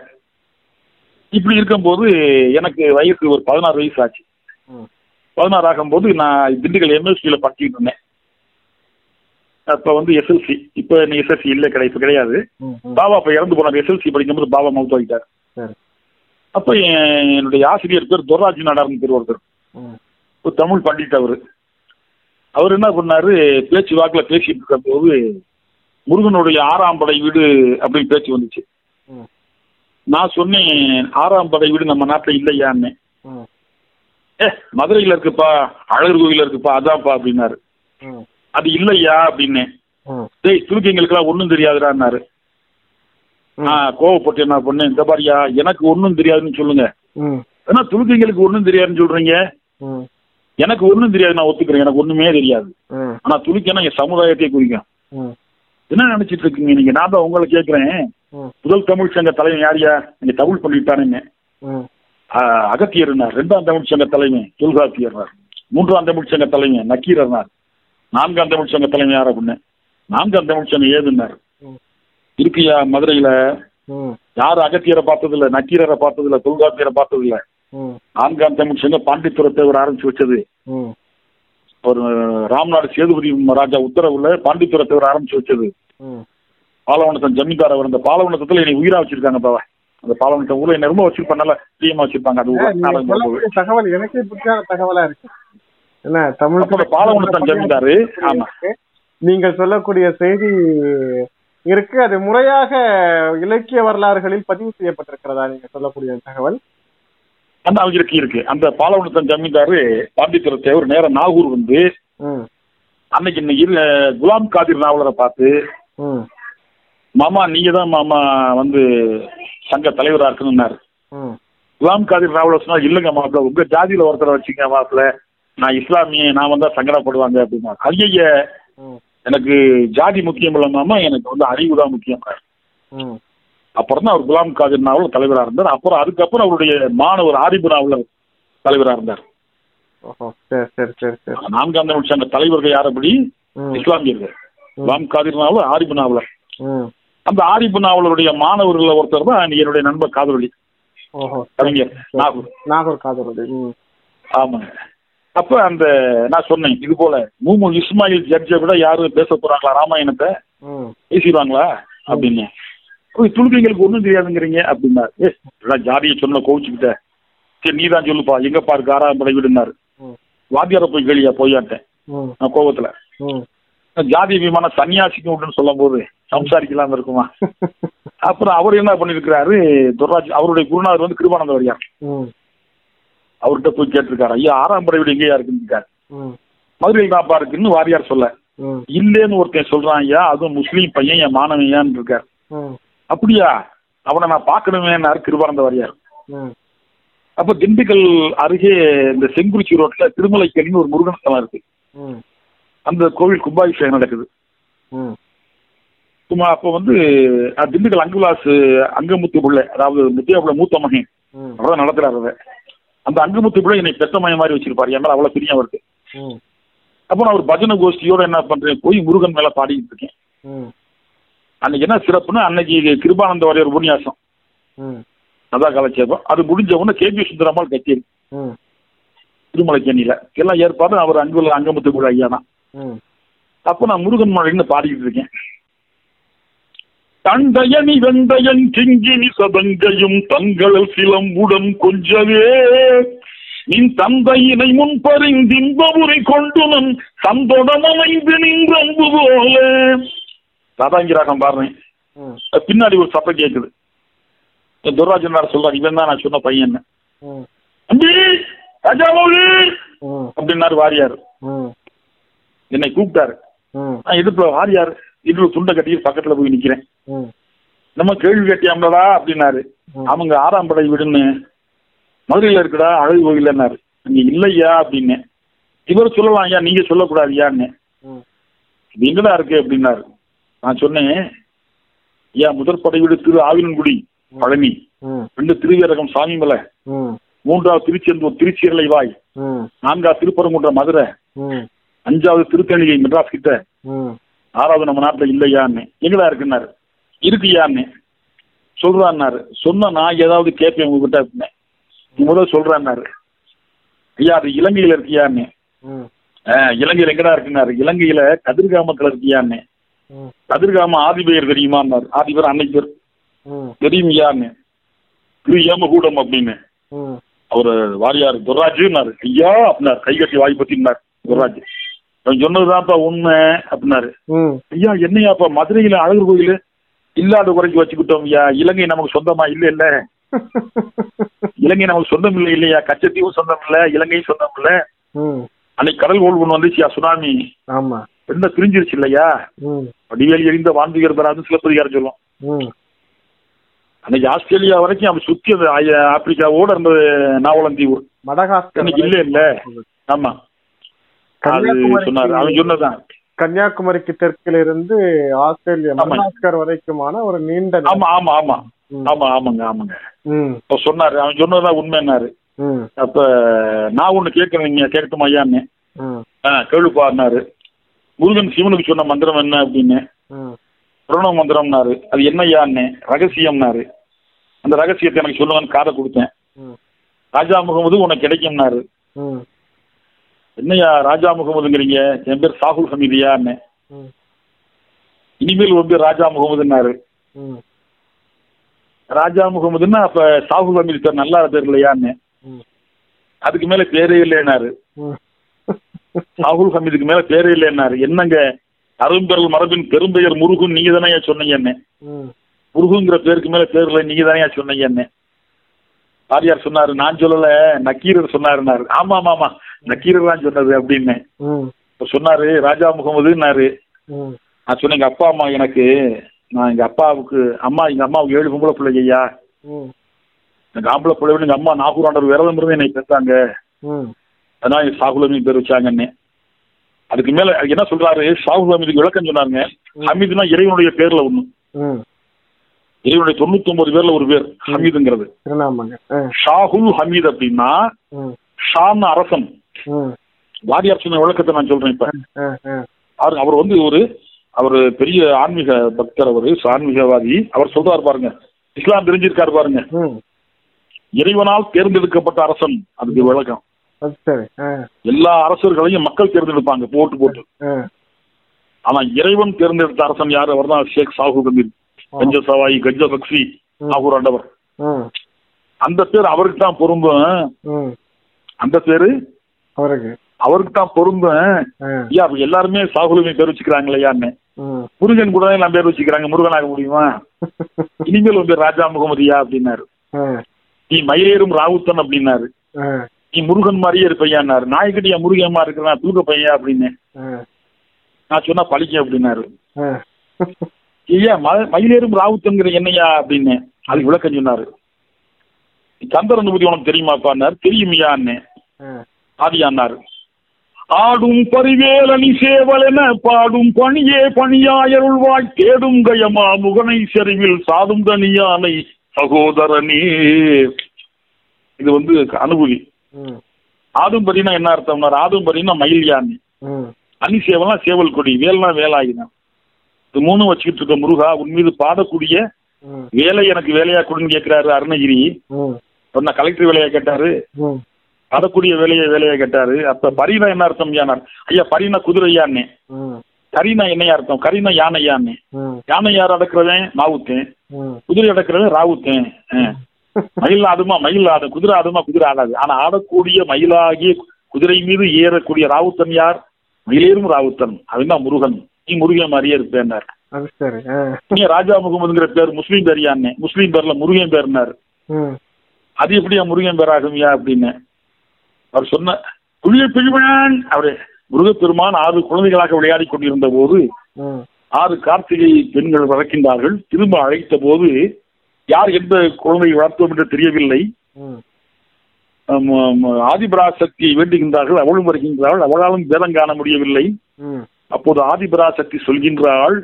இப்படி இருக்கும்போது எனக்கு வயசு ஒரு பதினாறு வயசு ஆச்சு. பதினாறு ஆகும்போது நான் திண்டுக்கல் எம்எஸ்சியில் படிச்சுட்டு இருந்தேன். அப்போ வந்து எஸ்எல்சி இப்போ எஸ்எல்சி இல்லை கிடையாது இப்ப கிடையாது. பாபா அப்போ இறந்து போனார் எஸ்எல்சி படிக்கும்போது பாபா மவுத் ஆகிட்டார் அப்போ என் என்னுடைய ஆசிரியர் பேர் துர்ராஜ் நாடார்னு பேர் ஒருத்தர். ஒரு தமிழ் பண்டிட் அவர். அவர் என்ன பண்ணாரு? பேச்சு வாக்கில் பேசிட்டு இருக்க போது முருகனுடைய ஆறாம் படை வீடு அப்படின்னு பேச்சு வந்துச்சு. நான் சொன்னேன் ஆறாம் படை வீடு நம்ம நாட்டில் இல்லையான்னு. ஏ மதுரையில் இருக்குப்பா அழகர் கோவில இருக்குப்பா அதான்ப்பா அப்படின்னாரு. அது இல்லையா அப்படின்னு. டேய் துருக்கிங்களுக்கெல்லாம் ஒன்றும் தெரியாதுடான்னாரு. நான் கோவப்பட்டு என்ன பண்ணேன் இந்த பாரியா எனக்கு ஒன்றும் தெரியாதுன்னு சொல்லுங்க. ஏன்னா துருக்கிங்களுக்கு ஒன்றும் தெரியாதுன்னு சொல்றீங்க. எனக்கு ஒன்றும் தெரியாது நான் ஒத்துக்கிறேன் எனக்கு ஒன்றுமே தெரியாது. ஆனா துருக்கினா என் சமுதாயத்தையே குறிக்கும். என்ன நினைச்சிட்டு இருக்கீங்க நீங்க? நான் தான் உங்களை கேட்கிறேன் முதல் தமிழ் சங்க தலைவன் யாரியா நீங்க தமிழ் பண்ணிட்டானுங்க. ம், அகத்தியர்னார் ரெண்டாம் தமிழ் சங்க தலைமை தொல்காப்பியர்னார் மூன்றாம் தமிழ் சங்க தலைமை நக்கீரர்னார் நான்காம் தமிழ் சங்க தலைமை யார் அப்படின்னு நான்காம் தமிழ் சங்கம் ஏதுன்னார். இருக்கியா மதுரையில? யாரும் அகத்தியரை பார்த்ததில்ல நக்கீரரை பார்த்ததில்ல தொல்காப்பியரை பார்த்ததில்ல? ம், நான்காம் தமிழ் சங்கம் பாண்டித்துரத்தை அவர் ஆரம்பிச்சு வச்சது. ஒரு ராம்நாடு சேதுபதி ராஜா உத்தரவுல பாண்டித்துரத்தை அவர் ஆரம்பிச்சு வச்சது. பாலவனத்தன் ஜமீன்தார் அவர் அந்த பாலவனத்துல என்னை உயிரா வச்சிருக்காங்க பாவா. அந்த பாலவனத்தை ஊர்ல என்ன ரொம்ப வச்சிருப்பாங்கல்ல பிரியமா வச்சிருப்பாங்க. அது தகவல் எனக்கே பிடிக்காத தகவலா இருக்கு. என்ன தமிழ் பாலவனத்தன் ஜமீன்தாரு ஆமா. நீங்கள் சொல்லக்கூடிய செய்தி இருக்கு. அது முறையாக இலக்கிய வரலாறுகளில் பதிவு செய்யப்பட்டிருக்கிறதா நீங்க சொல்லக்கூடிய தகவல்? அந்த அவங்களுக்கு இருக்கு அந்த பாலவனத்தன் ஜமீன்தாரு பாண்டித்துரத்தை ஒரு நேரம் நாகூர் வந்து அன்னைக்கு இரு குலாம் காதிர் நாவலரை பார்த்து மாமா நீங்க தான் மாமா வந்து சங்க தலைவரா இருக்கணும்னாரு குலாம் காதிர் நாவலர் சொன்னா இல்லைங்க மாப்பிள்ள உங்க ஜாதியில ஒருத்தரை வச்சுங்க மாப்பிள்ள நான் இஸ்லாமிய நான் வந்தா சங்கடப்படுவாங்க அப்படின்னா. ஐய எனக்கு ஜாதி முக்கியம் இல்லாம எனக்கு வந்து அறிவு தான் முக்கியம். அப்புறம் தான் அவர் குலாம் காதிர் நாவல் தலைவராக இருந்தார். அப்புறம் அதுக்கப்புறம் அவருடைய மாணவர் ஆரிபு நாவலர் தலைவராக இருந்தார். நான்காம் நூற்றாண்டு தலைவர்கள் யாரபடி ம். இஸ்லாமியர்கள். குலாம் காதிர் நாவலர் ஆரிபு நாவலர் அந்த ஆரிபு நாவலருடைய மாணவர்கள் ஒருத்தர் தான் என்னுடைய நண்பர் காதலி. ஓஹோ. கவிஞர் நாகூர். நாகூர் காதலுடைய ம். ஆமாங்க. அப்ப அந்த நான் சொன்னேன் இது போல மூமு இஸ்மாயில் ஜட்ஜை விட யாரும் பேச போறாங்களா? ராமாயணத்தை? பேசிடுவாங்களா? அப்படின்னு. ஓய், துளுக்கிங்களுக்கு ஒண்ணும் தெரியாதுங்கிறீங்க அப்படின்னா ஏ ஜாதியை சொன்ன கோவிச்சுக்கிட்ட. சரி நீ தான் சொல்லுப்பா. எங்கப்பா இருக்கு ஆறாம் படை விடுனாரு வாத்தியார போய் கேளியா போயாட்டேன் நான் கோவத்துல. ம். ஜாதி விமான சன்னியாசிக்கு விட்டுன்னு சொல்லும் போது சம்சாரிக்கலாம் இருக்குமா? அப்புறம் அவர் என்ன பண்ணிருக்கிறாரு? துர்ராஜ் அவருடைய குருநாதர் வந்து கிருபானந்த வரியார் அவர்கிட்ட போய் கேட்டிருக்காரு. ஐயா ஆறாம் படை வீடு எங்கேயா இருக்குன்னு இருக்காரு ம். மதுரையில் தான்ப்பா இருக்குன்னு வாரியார் சொல்ல. இல்லேன்னு ஒருத்தன் சொல்றான் ஐயா அதுவும் முஸ்லீம் பையன் என் மாணவன் இருக்கார் அப்படியா? அவனை நான் பார்க்கணுமேனாரு கிருபானந்த வாரியார் அப்ப திண்டுக்கல் அருகே இந்த செங்குறிச்சி ரோட்ல திருமலைக்கலின்னு ஒரு முருகன் ஸ்தலம் இருக்கு. அந்த கோவில் கும்பாபிஷேகம் நடக்குது. சும்மா அப்போ வந்து திண்டுக்கல் அங்குலாஸ் அங்கமுத்து பிள்ளை அதாவது முத்தியா பிள்ளை மூத்த மகன். அவர் நடத்துறாரு அதை அந்த அங்கமுத்து பிள்ளை என்னை பெத்த மகன் மாதிரி வச்சிருப்பாரு. என் மேல அவ்வளவு பிரியம் ம். அப்போ நான் ஒரு பஜனை கோஷ்டியோட என்ன பண்றேன்? போய் முருகன் மேல பாடிக்கிட்டு இருக்கேன். அன்னைக்கு என்ன சிறப்புன்னா அன்னைக்கு கிருபானந்த வாரியர் உபன்யாசம். அதான் கலைச்சேபம். அது முடிஞ்ச உடனே கேபி சுந்தரம்மாள் கச்சேரி ம். திருமலைக்கேணியில எல்லாம் ஏற்பாடு அவர் அங்குள்ள அங்கமுத்து பிள்ளை ஐயா தான். ம். அப்ப நான் முருகன் மழைன்னு பாடிக்கிட்டு இருக்கேன். தண்டயனி வெந்தயன் கிங்கினி சதங்கையும் தங்கள் சிலம்புடன் கொஞ்சவே. நின் தந்தையினை முன்பறிந்தின்பமுறை கொண்டு நன் சந்தோடம் அமைந்து நின்ற அன்பு போல. ராதாங்கி ராகம் ம். பின்னாடி ஒரு சத்தம் கேட்குது துர்ராஜனார் சொல்றாரு இவன் தான் நான் சொன்ன பையன். அம்பி ராஜாமௌலி. அப்படின்னாரு வாரியார். என்னை கூப்பிட்டாரு. நான் இடுப்புல வாரியார். இடுப்புல துண்டை கட்டி பக்கத்துல போய் நிக்கிறேன். நம்ம கேள்வி கேட்டியாம்லடா அப்படின்னாரு. அவங்க ஆறாம் படை விடுன்னு மதுரையில இருக்குடா அழகு கோயிலன்னாரு. நீ இல்லையா அப்படின்னு. இவர் சொல்லலாம் ஐயா நீங்க சொல்லக்கூடாதுயான்னு. இது எங்கடா இருக்கு அப்படின்னாரு. நான் சொன்னேன் ஐயா முதற் படை வீடு திரு ஆவினன்குடி பழனி. ரெண்டு திருவேரகம் சாமிமலை. மூன்றாவது திருச்செந்தூர் திருச்சீரலை வாய் நான்காவது திருப்பரங்குன்ற மதுரை. அஞ்சாவது திருத்தணிகை மெட்ராஸ் கிட்ட. ஆறாவது நம்ம நாட்டுல இல்லையான்னு. எங்கடா இருக்குன்னாரு? இருக்குயான்னு. சொல்றான்னாரு. சொன்னா நான் ஏதாவது கேட்பேன் உங்ககிட்ட அப்படின்னேன் நீ முதல்ல சொல்றான்னாரு. ஐயா அது இலங்கையில இருக்கியான்னு. இலங்கையில எங்கடா இருக்குன்னாரு? இலங்கையில கதிர்காமத்துல இருக்கியான்னு. கதிர்காம ஆதிபேயர் தெரியுமான்னாரு? ஆதிபேர் அன்னைக்கர் ம். தெரியுமையான்னு திரு ஏமகூடம் அப்படின்னு. அவரு வாரியார் துர்ராஜுன்னாரு. ஐயா அப்படின்னாரு. கை கட்டி வாய் பத்தினார் துர்ராஜ். சொன்னதுதான்ப்பா உண்மை அப்படின்னாரு. ஐயா என்னையாப்பா மதுரையில அழகர் கோயில்? இல்லாத குறைக்கு வச்சுக்கிட்டோம் ஐயா. இலங்கை நமக்கு சொந்தமா இல்ல இல்ல இலங்கை நமக்கு சொந்தம் இல்லை இல்லையா? கச்சத்தீவும் சொந்தம் இல்ல இலங்கையும் சொந்தம் இல்ல. அன்னைக்கு கடல் கோல் ஒன்று வந்துச்சுயா சுனாமி. ஆமா. என்ன பிரிஞ்சிருச்சு இல்லையா? வடிவேல் எரிந்த வாந்துயர் பெறாது சிலப்பதிகாரம் சொல்லும். ம். அன்னைக்கு ஆஸ்திரேலியா வரைக்கும் அவன் சுத்தி அந்த ஆப்பிரிக்காவோட இருந்தது நாவலந்தீவு. மடகாஸ்கர் இல்ல இல்ல ஆமா. கன்னியாகுமரி சொன்னதான் கன்னியாகுமரிக்கு தெற்கில் இருந்து ஆஸ்திரேலியா. மடகாஸ்கர் வரைக்குமான ஒரு நீண்ட ஆமா ஆமா ஆமா. ஆமா ஆமாங்க ஆமாங்க. ம். அப்ப சொன்னாரு. அவன் சொன்னதுதான் உண்மைன்னாரு. அப்ப நான் ஒண்ணு கேட்கறேன் நீங்க கேட்கட்டுமா ஐயான்னு. கேளுப்பாருனாரு முருகன் சிவனுக்கு சொன்ன மந்திரம் என்ன அப்படின்னு. பிரணவ மந்திரம்னாரு. அது என்ன ஐயான்னு. ரகசியம்னாரு. அந்த ரகசியத்தை எனக்கு சொல்லுவான்னு காதை கொடுத்தேன். ராஜா முகமது உனக்கு கிடைக்கும்னாரு. ம் என்னய்யா ராஜா முகமதுங்கிறீங்க? என் பேர் சாகுல் ஹமீதியான்னு இனிமேல் உன் பேர் ராஜா முகமதுன்னாரு. ராஜா முகமதுன்னா அப்ப சாகுல் ஹமீது பேர் நல்லா பேர் இல்லையான்னு அதுக்கு மேல பேரே இல்லைன்னாரு. சாகுல் ஹமீதுக்கு மேல பேரே இல்லைன்னாரு. என்னங்க? அரும்பெறல் மரபின் பெரும்பெயர் முருகன் நீங்க தானே சொன்னீங்க என்ன முருகுங்கிற பேருக்கு மேல பேர் இல்லை நீங்க தானே சொன்னீங்க என்ன ஆரியார் சொன்னாரு நான் சொல்லல நக்கீரர் சொன்னாருன்னாரு. ஆமா ஆமா ஆமா நக்கீரர் தான் சொன்னது அப்படின்னு. சொன்னாரு ராஜா முகமதுன்னாரு. நான் சொன்னேன் எங்க அப்பா அம்மா எனக்கு நான் எங்க அப்பாவுக்கு அம்மா எங்க அம்மாவுக்கு ஏழு பொம்பளை பிள்ளைங்க ஐயா. எனக்கு ஆம்பளை பிள்ளை எங்க அம்மா நாகூர் ஆண்டவர் விரதம் இருந்து என்னை பெற்றாங்க. அதனால எனக்கு சாகுலமி பேர் வச்சாங்கன்னு. அதுக்கு மேல என்ன சொல்றாரு? ஷாகுல் ஹமீதுக்கு விளக்கம் சொன்னாருங்க. ஹமீதுனா இறைவனுடைய பேர்ல ஒண்ணு. இறைவனுடைய தொண்ணூத்தி ஒன்பது பேர்ல ஒரு பேர் ஹமீதுங்கிறது. ஷாகுல் ஹமீத் அப்படின்னா ஷான் அரசன். வாரியார் சொன்ன விளக்கத்தை நான் சொல்றேன் இப்ப. அவர் அவர் வந்து ஒரு அவர் பெரிய ஆன்மீக பக்தர் அவர் ஆன்மீகவாதி. அவர் சொல்றாரு பாருங்க. இஸ்லாம் தெரிஞ்சிருக்காரு பாருங்க. இறைவனால் தேர்ந்தெடுக்கப்பட்ட அரசன். அதுக்கு விளக்கம். எல்லா அரசர்களையும் மக்கள் தேர்ந்தெடுப்பாங்க போட்டு போட்டு. ஆனா இறைவன் தேர்ந்தெடுத்த அரசன் யாரு? அவர் தான் ஷேக் சாஹு கபீர். கஞ்ச சவாய் கஞ்ச பக்சி நாகூர் ஆண்டவர். அந்த பேர் அவருக்கு தான் பொருந்தும். அந்த பேரு? அவருக்கு. அவருக்கு தான் பொருந்தும். ஐயா எல்லாருமே சாகுலுமே பேர் வச்சுக்கிறாங்களேயான்னு முருகன் கூட எல்லாம் பேர் வச்சுக்கிறாங்க. முருகனாக முடியுமா? இனிமேல் உங்க ராஜா முகமதியா அப்படின்னாரு. நீ மயிலேறும் ராவுத்தன் அப்படின்னாரு. நீ முருகன் மாதிரியே இருப்பையான்னாரு நாய்க்கட்டியா முருகன்மா இருக்கிறான் தூக்க பையன் அப்படின்னு. நான் சொன்னா பழிக்க அப்படின்னாரு. ஐயா மயிலேறும் ராவுத்தன்கிற என்னையா அப்படின்னு அதுக்கு விளக்கம் சொன்னாரு. சந்திரன் பத்தி உனக்கு தெரியுமாப்பான்னாரு தெரியுமையான்னு. ஆதியான்னாரு ஆடும் பரிவேலனி சேவலென பாடும் பணியே பணியாயருள்வாய் தேடும் கயமா முகனை செறிவில் சாதும் தனியானை சகோதரனே. இது வந்து அனுபவி. ஆடும் பரினா என்ன அர்த்தம்னா ஆடும் பரினா மயில் யானை அணி சேவல்னா சேவல் கொடி வேல்னா இது மூணும் வச்சுக்கிட்டு இருக்க முருகா. உன் மீது பாடக்கூடிய வேலை எனக்கு வேலையா கொடுன்னு கேட்கிறாரு அருணகிரி. சொன்ன கலெக்டர் வேலையா கேட்டாரு. பாடக்கூடிய வேலையை வேலையா கேட்டாரு. அப்ப பரினா என்ன அர்த்தம் யானார் ஐயா பரினா குதிரையான்னு. கரினா என்னையா அர்த்தம்? கரினா யானையான்னு. யானை யார் அடக்குறவன்? மாவுத்தேன். குதிரை அடக்குறவன் ராவுத்தேன். மயில் ஆடுமா? மயில் ஆடு. குதிரை ஆடுமா? குதிரை ஆடாது. ஆனா ஆடக்கூடிய மயிலாகிய குதிரை மீது ஏறக்கூடிய ராவுத்தன் யார்? மயிலேறும் ராவுத்தன். அவன் தான் முருகன். நீ முருகன் மாதிரியே இருப்பேன்னார் நீ ராஜா முகமதுங்கிற பேர் முஸ்லீம் பேர் யான்னு முஸ்லீம் பேர்ல முருகன் பேர்னார். அது எப்படியா முருகன் பேர் ஆகுமியா அப்படின்னு. அவர் சொன்ன புளிய பிரிவன் அவரு முருகப்பெருமான் ஆறு குழந்தைகளாக விளையாடி கொண்டிருந்த போது ஆறு கார்த்திகை பெண்கள் வளர்க்கின்றார்கள். திரும்ப அழைத்த போது யார் எந்த குழந்தையை வளர்த்தோம் என்று தெரியவில்லை. ஆதிபராசக்தியை வேண்டுகின்றார்கள். அவளும் வருகின்றாள். அவளாலும் வேதம் காண முடியவில்லை. அப்போது ஆதிபராசக்தி சொல்கின்றாள்.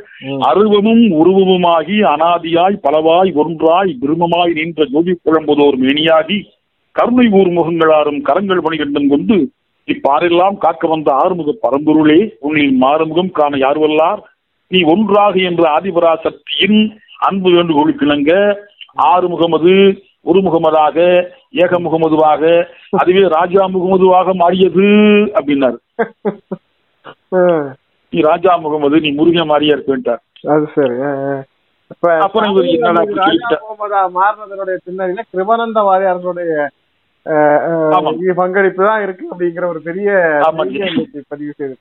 அருவமும் உருவமுமாகி அனாதியாய் பலவாய் ஒன்றாய் பிரம்மமாய் நின்ற ஜோதி குழம்புதோர் மேனியாகி கருணை ஊர் முகங்களாரும் கரங்கள் பணிகண்டம் கொண்டு இப்பாரெல்லாம் காக்க வந்த ஆறுமுக பரம்பொருளே உன்னில் மாறுமுகம் காண யார்வல்லார் நீ ஒன்றாக என்ற ஆதிபராசக்தியின் அன்பு வேண்டுகோள் கிணங்க ஆறு முகமது ஒரு முகமதாக ஏக முகமதுவாக அதுவே ராஜா முகமதுவாக மாறியது அப்படின்னாரு. நீ ராஜா முகமது நீ முருகன் மாதிரியா இருப்பேன்ட்டார் அது சரி அப்புறம் இவர் என்னடா மாறினதனுடைய பின்னணியில கிருபானந்த. இ- பங்களிப்பு தான் இருக்கு அப்படிங்கிற ஒரு பெரிய பதிவு செய்து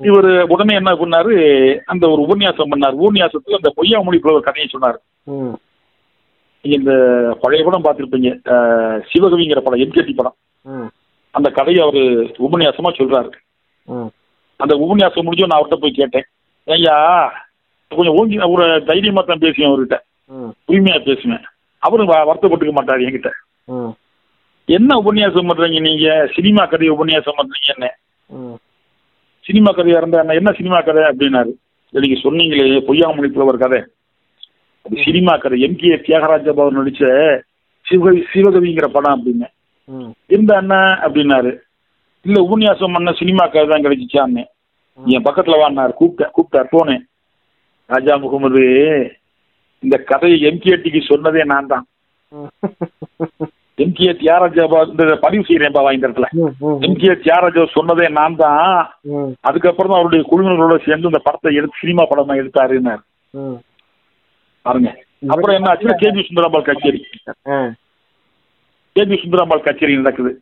இவர் உடனே என்ன பண்ணாரு அந்த ஒரு உபன்யாசம் பண்ணார். உபன்யாசத்துல அந்த பொய்யாமொழி புலவர் கதையை சொன்னார். நீங்க இந்த பழைய படம் பார்த்திருப்பீங்க. சிவகவிங்கிற படம் எம்கேடி படம். அந்த கதையை அவரு உபன்யாசமா சொல்றாரு. அந்த உபன்யாசம் முடிஞ்சு நான் அவர்கிட்ட போய் கேட்டேன். ஐயா கொஞ்சம் ஓங்கி ஒரு தைரியமா தான் பேசுவேன் அவர்கிட்ட. உரிமையா பேசுவேன். அவரும் வருத்தப்பட்டுக்க மாட்டாரு என்கிட்ட. என்ன உபன்யாசம் பண்றீங்க நீங்க? சினிமா கதை உபன்யாசம் பண்றீங்க என்ன சினிமா கதையா இருந்தா என்ன என்ன சினிமா கதை அப்படின்னாரு. "இல்ல, நீங்க சொன்னீங்களே பொய்யாமொழி புலவர் கதை. அது சினிமா கதை. எம். கே. தியாகராஜ பவர் நடிச்ச சிவகவி சிவகவிங்கிற படம் அப்படின்னு. இருந்த அண்ணன் அப்படின்னாரு. இல்ல உபன்யாசம் பண்ண சினிமா கதை தான் கிடைச்சிச்சான்னு. என் பக்கத்துல வாடினார் கூப்பிட்டேன் கூப்பிட்டார் போனேன். ராஜா முகமது இந்த கதையை எம்கேடிக்கு சொன்னதே நான் தான். எம்கே தியாகராஜா இந்த பதிவு செய்யறேன்ப்பா இந்த இடத்துல ம் ம் எம்கே தியாகராஜா சொன்னதே நான் தான். அதுக்கப்புறம் தான் அவருடைய குழுவினர்களோட சேர்ந்து இந்த படத்தை எடுத்து சினிமா படமா எடுத்தாருன்னாரு. ம். பாருங்க. அப்புறம் என்ன ஆச்சுன்னா கேபி சுந்தராம்பாள் கச்சேரி. கேபி சுந்தராம்பாள் கச்சேரி நடக்குது.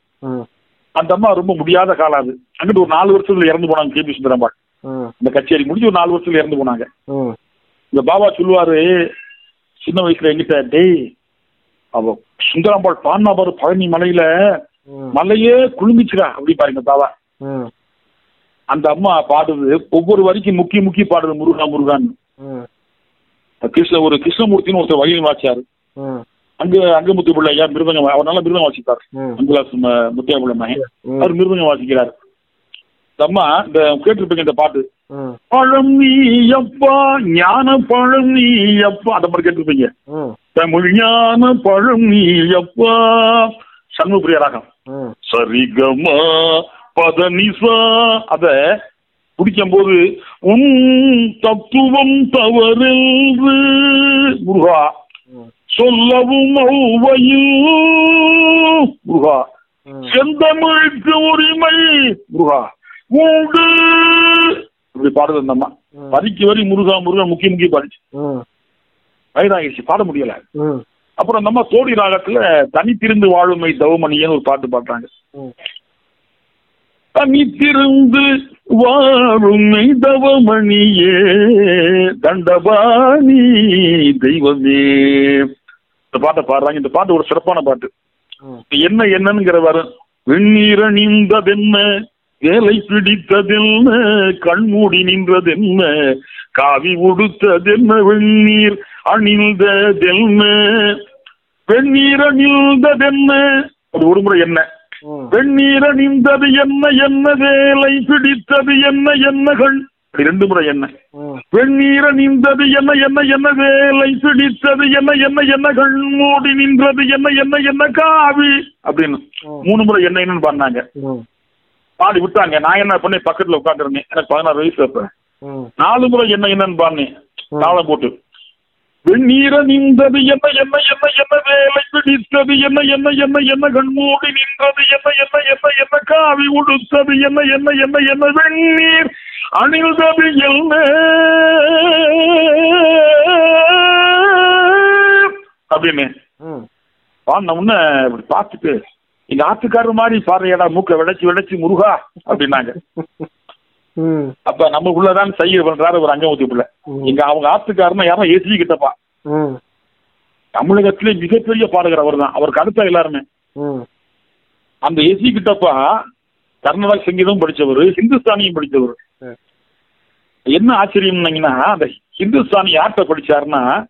அந்த அம்மா ரொம்ப முடியாத காலம் அது. அங்கிட்டு ஒரு நாலு வருஷத்துல இறந்து போனாங்க கேபி சுந்தராம்பாள் இந்த கச்சேரி முடிஞ்சு ஒரு நாலு வருஷத்துல இறந்து போனாங்க. இந்த பாபா சொல்லுவாரு சின்ன வயசுல எங்கிட்ட டேய் அவ சுந்தராம்பாள் பாடினா பாரு பழனி மலையில மலையே குலுங்கிச்சுடா அப்படி பாருங்க பாபா. அந்த அம்மா பாடுது ஒவ்வொரு வரிக்கும் முக்கி முக்கி பாடுது முருகா முருகான்னு. கிருஷ்ண ஒரு கிருஷ்ணமூர்த்தின்னு ஒருத்தர் வயலின் வாச்சாரு அங்க அங்கமுத்து பிள்ளை ஐயா மிருதங்கம் அவர் நல்லா மிருதம் வாசிப்பார். அங்குலாஸ் முத்தியா பிள்ளை மகன் அவர் மிருதங்கம் வாசிக்கிறார். அம்மா இந்த கேட்டிருப்பீங்க இந்த பாட்டு. பழம் நீ அப்பா ஞான பழம் நீ அப்பா. அந்த மாதிரி கேட்டிருப்பீங்க. தமிழ் ஞான பழம் நீ அப்பா. சண்முகப்பிரிய ராகம். சரிகமா பதனிசா. அத குடிக்கும் போது உன் தத்துவம் தவறென்று முருகா. சொல்லவும் ஔவையில் முருகா. செந்தமிழுக்கு உரிமை. முருகா. உண்டு இப்படி பாடுது அந்த அம்மா. வரிக்கு வரி முருகா முருகா முக்கிய முக்கிய பாடிச்சு. வயதாகிடுச்சு பாட முடியல. அப்புறம் நம்ம தோடி ராகத்துல தனித்திருந்து வாழுமை தவமணியன்னு ஒரு பாட்டு பாடுறாங்க. தனித்திருந்து வாழுமை தவமணியே தண்டபாணி தெய்வமே. இந்த பாட்டை பாடுறாங்க. இந்த பாட்டு ஒரு சிறப்பான பாட்டு. என்ன என்னங்கிற வரும் வெந்நீர் அணிந்ததென்ன வேலை பிடித்ததென்ன? கண்மூடி நின்றதென்ன? காவி உடுத்ததென்ன? வெந்நீர் அணிந்ததென்ன? வெந்நீர் அணிந்ததென்ன அது ஒரு முறை என்ன? வெந்நீர் அணிந்தது என்ன? என்ன வேலை பிடித்தது? என்ன என்ன கண் ரெண்டு முறை என்ன? வெந்நீர் அணிந்தது என்ன என்ன என்ன வேலை பிடித்தது என்ன என்ன என்ன கண் மூடி நின்றது என்ன என்ன என்ன காவி. அப்படின்னு. மூணு முறை என்ன என்னன்னு பாடினாங்க ம் பாடி விட்டாங்க. நான் என்ன பண்ணி பக்கத்துல உட்காந்துருந்தேன் எனக்கு பதினாறு வயசு அப்ப. நாலு முறை என்ன என்னன்னு பாடினேன். தாளம் போட்டு. வெந்நீர நின்றது என்ன என்ன என்ன என்ன வேலை பிடித்தது என்ன என்ன என்ன என்ன கண்மூடி நின்றது என்ன என்ன என்ன என்ன காவி உடுத்தது என்ன என்ன என்ன என்ன வெந்நீர் அணிந்தது என்ன அப்படின்னு பாடின உடனே இப்படி பார்த்துட்டு எங்க ஆத்துக்காரர் மாதிரி பாடுறியடா மூக்க விடைச்சு விடைச்சு முருகா அப்படின்னாங்க அப்ப நமக்குள்ளதான் செய்ய பண்றாரு ஒரு அங்கமூத்தி பிள்ளை. இங்க அவங்க ஆத்துக்காரனா யாரும் ஏசி கிட்டப்பா. ம். தமிழகத்திலே மிகப்பெரிய பாடகர் அவர் தான். அவருக்கு அடுத்த எல்லாருமே. ம். அந்த எசி கிட்டப்பா கர்நாடக சங்கீதம் படிச்சவர் ஹிந்துஸ்தானியும் படிச்சவர். சரி. என்ன ஆச்சரியம்னீங்கன்னா அந்த ஹிந்துஸ்தானி யார்கிட்ட படிச்சாருன்னா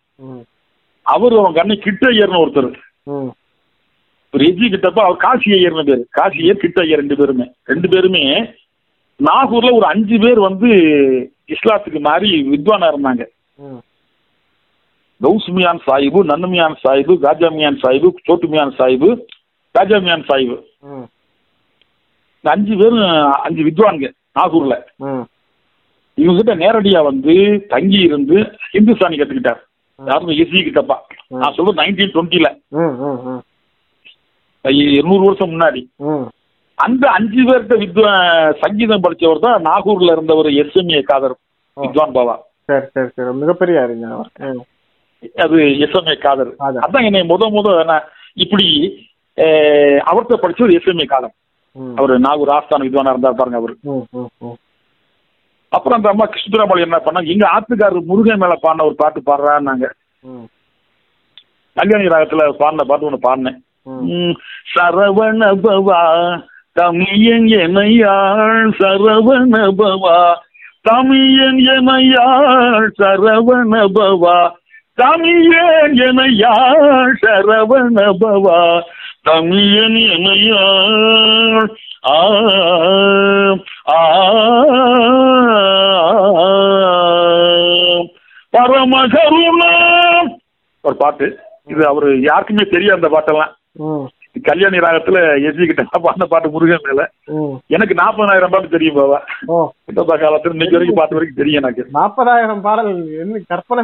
அவர் அவன் கண்ணை கிட்ட ஐயர்னு ஒருத்தர். ஒரு எஜி கிட்டப்ப அவர் காசி ஐயர்னு பேரு. காசி ஐயர் கிட்ட ஐயர் ரெண்டு பேருமே. ரெண்டு பேருமே நாகூர்ல ஒரு அஞ்சு பேர் வந்து இஸ்லாத்துக்கு மாறி வித்வானா இருந்தாங்க. கௌசுமியான் சாஹிபு நன்னுமியான் சாஹிபு காஜாமியான் சாஹிபு சோட்டுமியான் சாஹிபு காஜாமியான் சாஹிபு. இந்த அஞ்சு பேரும் அஞ்சு வித்வான்க நாகூர்ல. இவங்க கிட்ட நேரடியா வந்து தங்கி இருந்து ஹிந்துஸ்தானி கத்துக்கிட்டார். யாரும் எஸ்சி கிட்டப்பா. நான் சொல்றது நைன்டீன் டுவெண்ட்டில இருநூறு வருஷம் முன்னாடி. அந்த அஞ்சு பேர்கிட்ட வித்வா சங்கீதம் படிச்சவர் தான் நாகூர்ல இருந்தவர் எஸ்எம்ஏ காதர் வித்வான் பாபா. சரி சரி சரி. மிகப்பெரிய அறிஞர் அது எஸ்எம்ஏ காதர். அதான் என்னை முத முத இப்படி அவர்கிட்ட படிச்சவர் எஸ்எம்ஏ காதர். அவர் நாகூர் ஆஸ்தான வித்வானா இருந்தார் பாருங்க அவர். அப்புறம் அந்த அம்மா கிருஷ்ணராமலி என்ன பண்ணாங்க எங்க ஆத்துக்காரர் முருகன் மேல பாடின ஒரு பாட்டு பாடுறான்னாங்க. கல்யாணி ராகத்துல பாடின பாட்டு ஒன்று பாடினேன். சரவண பவா தமியன் எமையாள் சரவணபவா. தமியன் எமையாள் சரவணபவா. தமியன் எமையாள் சரவணபவா. தமியன் எமையாள் ஆ ஆ பரமகருணா. ஒரு பாட்டு. இது அவரு யாருக்குமே தெரியும் அந்த பாட்டெல்லாம். ம் கல்யாணி ராகத்துல எஸ்வி கிட்ட பாடின பாட்டு முருகன் மேல. எனக்கு நாற்பதாயிரம் பாட்டு தெரியும் ஓ. இந்த காலத்துல இன்னைக்கு வரைக்கும் பாட்டு வரைக்கும் தெரியும் எனக்கு. நாற்பதாயிரம் பாடல் என்ன கற்பனை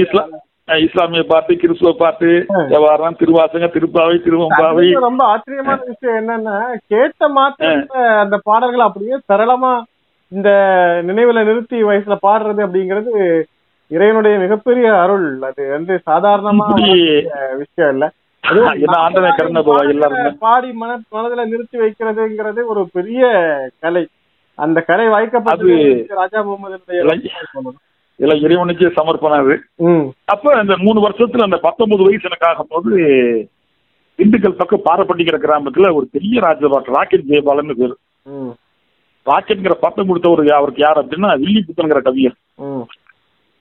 இஸ்லாம் இஸ்லாமிய பாட்டு கிறிஸ்துவ பாட்டு. விவகாரம் திருவாசகம் திருப்பாவை திருவம்பாவை. ரொம்ப ஆச்சரியமான விஷயம் என்னன்னா கேட்ட மாத்திரத்துல அந்த பாடல்கள் அப்படியே சரளமா இந்த நினைவுல நிறுத்தி வயசுல பாடுறது அப்படிங்கிறது இறைவனுடைய மிகப்பெரிய அருள். அது வந்து சாதாரணமா இப்படி வரக்கூடிய விஷயம் இல்ல. பாடி மன மனதுல நிறுத்தி வைக்கிறதுங்கிறது ஒரு பெரிய கலை. அந்த கலை வாய்க்கப்பட்டது ராஜா முகமது எல்லாம் இறைவனுக்கே சமர்ப்பணம் அது. அப்ப அந்த மூணு வருஷத்துல அந்த பத்தொன்பது வயசு எனக்கு ஆகும்போது திண்டுக்கல் பக்கம் பாரப்பட்டிங்கிற கிராமத்துல ஒரு பெரிய ராஜபாட்டு ராக்கெட் ஜெயபாலன்னு பேரு. ராக்கெட்ங்கிற பட்டம் கொடுத்தவர் யா- அவருக்கு யார் அப்படின்னா வில்லிபுத்தன்கிற கவியர் ம்.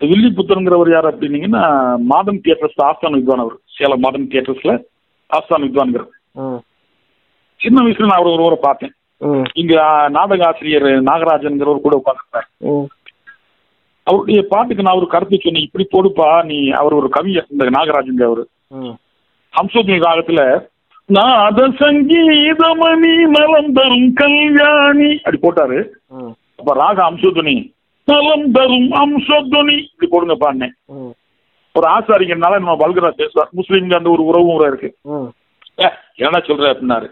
வில்லிபுத்தன்கிறவர் யார் அப்படின்னீங்கன்னா மாடர்ன் தியேட்டர்ஸ் ஆஸ்தான் வித்வான் அவர். சேலம் மாடர்ன் தியேட்டர்ஸ்ல ஆஸ்தான் வித்வான்கிற சின்ன வயசுல நான் அவர் ஒரு ஊரை பார்த்தேன். இங்க நாடக ஆசிரியர் நாகராஜன்கிறவர் கூட உட்காந்துருப்பார் ம். அவருடைய பாட்டுக்கு நான் ஒரு கருத்து சொன்னேன். இப்படி போடுப்பா நீ அவர் ஒரு கவிஞர் இந்த நாகராஜன் அவரு ஹம்சோத்னி ராகத்துல நாத சங்கீதமணி நலம் தரும் கல்யாணி அப்படி போட்டாரு. அப்ப ராக அம்சோத்னி நலம் தரும் அம்சோத்னி இப்படி போடுங்க ம். ஒரு ஆசாரிங்கனால நம்ம வல்கரா பேசுவார். முஸ்லீம்க்கு அந்த ஒரு உறவும் கூட இருக்கு. என்னடா சொல்ற அப்படின்னாரு.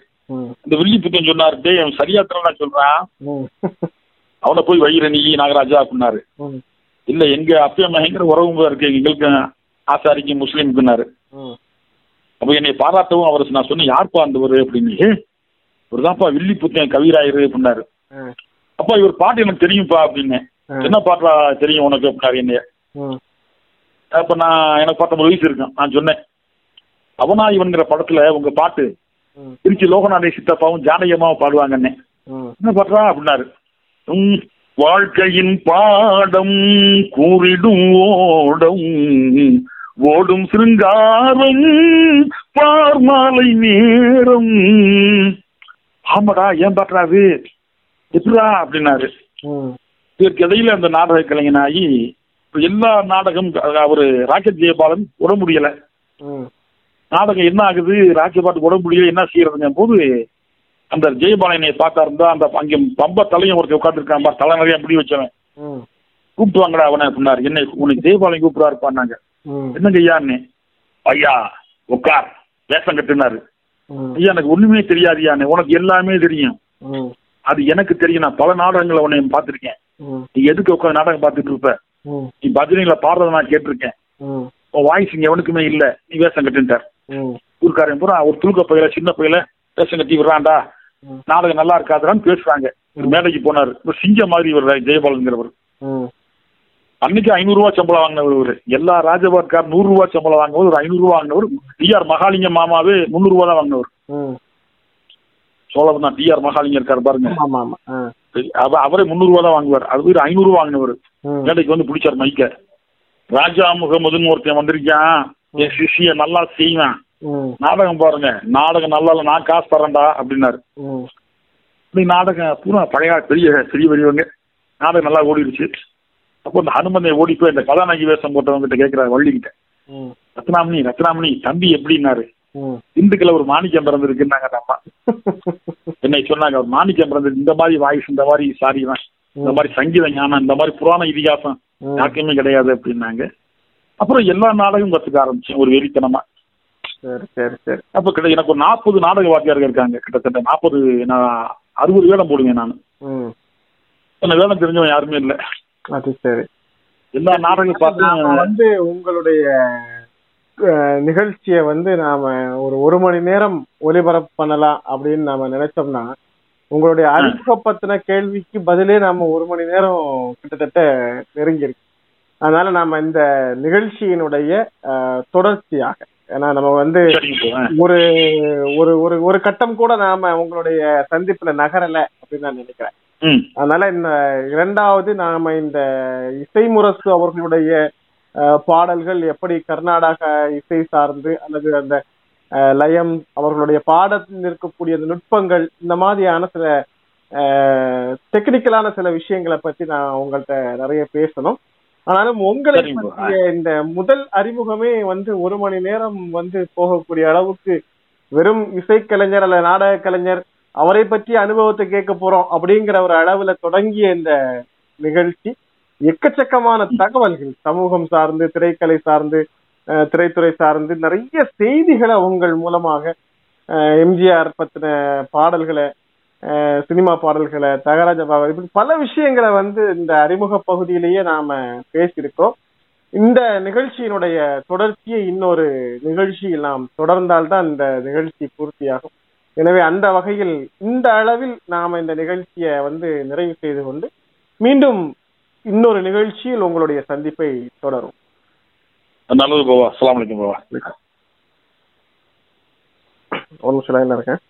இந்த வில்லி புத்தன் சொன்னாரு டேய் அவன் சரியா தரா சொல்றான். அவனை போய் வைகிற நீ நாகராஜா அப்படின்னாரு. இல்ல எங்க அப்பா பயங்கர உறவும் கூட இருக்கு. எங்களுக்கு ஆசாரிக்கு முஸ்லீமுக்குன்னாரு ம் அப்ப என்னை பாராட்டவும் அவர் நான் சொன்னேன் யார்ப்பா அந்தவர் அப்படின்னு. "ஏ, இவர்தான்ப்பா வில்லி புத்தன் கவிராயரு அப்படின்னாரு. அப்பா இவர் பாட்டு எனக்கு தெரியும்ப்பா அப்படின்னு. என்ன பாட்டா தெரியும் உனக்கு? அப்படின்னாரு என்னைய. அப்ப நான் எனக்கு பத்தொன்பது வயசு இருக்கும். நான் சொன்னேன். அவனா இவன்கிற படத்துல உங்க பாட்டு திருச்சி லோகநாதை சித்தப்பாவும் ஜானகியமாவும் பாடுவாங்கன்னே. என்ன பாடுறா அப்படின்னாரு. "உம், வாழ்க்கையின் பாடம் கூறிடும் ஓடம் ஓடும் சிருங்காரம் பார்மாலை நேரம். ஆமாடா ஏன் பாட்டுறாரு எப்படா அப்படின்னாரு. இதற்கு இடையில அந்த நாடக கலைஞனாகி எல்லா நாடகம் அவரு ராக்கெட் ஜெயபாலன் உட முடியல. நாடகம் என்ன ஆகுது ராக்கெட் பாட்டு உட முடியல என்ன செய்யறதுங்க போது அந்த ஜெயபாலனை பார்த்தா இருந்தா அந்த அங்க பம்ப தலையும் ஒருத்தர் உட்காந்துருக்கான் பா தலை நிறைய முடி வச்சவன். கூப்பிட்டு வாங்கடா அவனை அப்படின்னாரு. என்ன உனக்கு ஜெயபாலன் கூப்பிடுறாருப்பான்னாங்க ம். என்னங்க ஐயான்னு ஐயா உட்கார் வேஷம் கட்டுனாரு. ஐயா எனக்கு ஒண்ணுமே தெரியாதுயான்னு உனக்கு எல்லாமே தெரியும். அது எனக்கு தெரியும். நான் பல நாடகங்களை உன்னை பார்த்திருக்கேன். நீ எதுக்கு உட்காந்து நாடகம் பார்த்துட்டு இருப்ப? நீ பஜனைகளை பாடுறத நான் கேட்டிருக்கேன். உன் வாய்ஸ் இங்க எவனுக்குமே இல்ல. நீ வேஷம் கட்டுட்டார் ஊருக்காரன் பூரா ஒரு துளுக்க பையில சின்ன பையில வேஷம் கட்டி விடுறான்டா. நாடகம் நல்லா இருக்காதுடான்னு பேசுறாங்க. ஒரு மேடைக்கு போனாரு. ஒரு சிங்க மாதிரி இவர் ஜெயபாலன்கிறவர். அன்னைக்கு ஐநூறு ரூபாய் சம்பளம் வாங்கினவர் இவரு. எல்லா ராஜபாட்கார் நூறு ரூபாய் சம்பளம் வாங்கினவர் ஒரு ஐநூறு ரூபாய் வாங்கினவர். டிஆர் மகாலிங்கம் மாமாவே முந்நூறு ரூபாய் தான் வாங்கினவர். ம். சோழவன் தான். டிஆர் மகாலிங்கம் இருக்காரு பாருங்க. அவரே ரூபாய் தான் வாங்குவார். அது ஒரு ஐநூறு வாங்கினவர். மேடைக்கு வந்து பிடிச்சார் மைக்க. ராஜா முகமதுன்னு ஒருத்தன் வந்திருக்கான். என் சிஷிய நல்லா செய்வான். நாடகம் பாருங்க. நாடகம் நல்லா இல்ல நான் காசு தரேன்டா அப்படின்னாரு. இப்படி நாடகம் பூரா பழைய பெரிய பெரிய பெரியவங்க நாடகம் நல்லா ஓடிடுச்சு அப்போ இந்த ஹனுமனை ஓடி போய் இந்த கதாநாயகி வேஷம் போட்டவங்கிட்ட கேட்கிறாரு வள்ளிக்கிட்ட. ரத்னாமணி ரத்னாமணி தம்பி எப்படின்னாரு. திண்டுக்கல்ல ஒரு மாணிக்கம் பிறந்திருக்குன்னாங்க அந்த அம்மா என்னை சொன்னாங்க ஒரு மாணிக்கம் பிறந்திருக்கு இந்த மாதிரி வாய்ஸ் இந்த மாதிரி சாரி தான். இந்த மாதிரி சங்கீத ஞானம் இந்த மாதிரி புராண இதிகாசம். யாருக்குமே கிடையாது அப்படின்னாங்க. அப்புறம் எல்லா நாடகம் கத்துக்க ஆரம்பிச்சேன் ஒரு வெறித்தனமா. சரி சரி சரி. அப்ப கிட்ட எனக்கு ஒரு நாற்பது நாடக வாத்தியார்கள் இருக்காங்க கிட்டத்தட்ட நாற்பது நான் அறுபது வேடம் போடுவேன் நான். என்ன வேடம் தெரிஞ்சவன் யாருமே இல்லை. அது சரி. எல்லா நாடகம் பார்த்து வந்து உங்களுடைய நிகழ்ச்சியை வந்து நாம ஒரு ஒரு மணி நேரம் ஒளிபரப்பு பண்ணலாம் அப்படின்னு நாம நினைச்சோம்னா உங்களுடைய அறிமுக பத்தின கேள்விக்கு பதிலே நாம ஒரு மணி நேரம் கிட்டத்தட்ட நெருங்கியிருக்கு. அதனால நாம இந்த நிகழ்ச்சியினுடைய தொடர்ச்சியாக ஏன்னா நம்ம வந்து. ஒரு ஒரு ஒரு ஒரு கட்டம் கூட நாம உங்களுடைய சந்திப்புல நகரல அப்படின்னு நான் நினைக்கிறேன். அதனால இந்த இரண்டாவது நாம இந்த இசைமுரசு அவர்களுடைய பாடல்கள் எப்படி கர்நாடக இசை சார்ந்து அல்லது அந்த லயம் அவர்களுடைய பாடத்தில் இருக்கக்கூடிய அந்த நுட்பங்கள் இந்த மாதிரியான சில டெக்னிக்கலான சில விஷயங்களை பத்தி நான் உங்கள்கிட்ட நிறைய பேசணும் ஆனாலும் உங்களை. பற்றிய இந்த முதல் அறிமுகமே வந்து ஒரு மணி நேரம் வந்து போகக்கூடிய அளவுக்கு வெறும் இசைக்கலைஞர் அல்ல நாடக கலைஞர் அவரை பற்றிய அனுபவத்தை கேட்க போறோம் அப்படிங்கிற ஒரு அளவுல தொடங்கிய இந்த நிகழ்ச்சி எக்கச்சக்கமான தகவல்கள் சமூகம் சார்ந்து திரைக்கலை சார்ந்து அஹ், திரைத்துறை சார்ந்து நிறைய செய்திகளை உங்கள் மூலமாக அஹ், எம்ஜிஆர் பத்தின பாடல்களை சினிமா பாடல்களை தகராஜ பாபா இப்படி பல விஷயங்களை வந்து இந்த அறிமுக பகுதியிலேயே நாம பேசியிருக்கோம் இந்த நிகழ்ச்சியினுடைய தொடர்ச்சியை இன்னொரு நிகழ்ச்சியில் நாம் தொடர்ந்தால்தான் இந்த நிகழ்ச்சி பூர்த்தியாகும். எனவே அந்த வகையில் இந்த அளவில் நாம இந்த நிகழ்ச்சியை வந்து நிறைவு செய்து கொண்டு மீண்டும் இன்னொரு நிகழ்ச்சியில் உங்களுடைய சந்திப்பை தொடரும். நல்லது பாபா அஸ்ஸலாமு அலைக்கும் பாபா ஒரு நிமிஷம் லைன்ல இருக்கேன்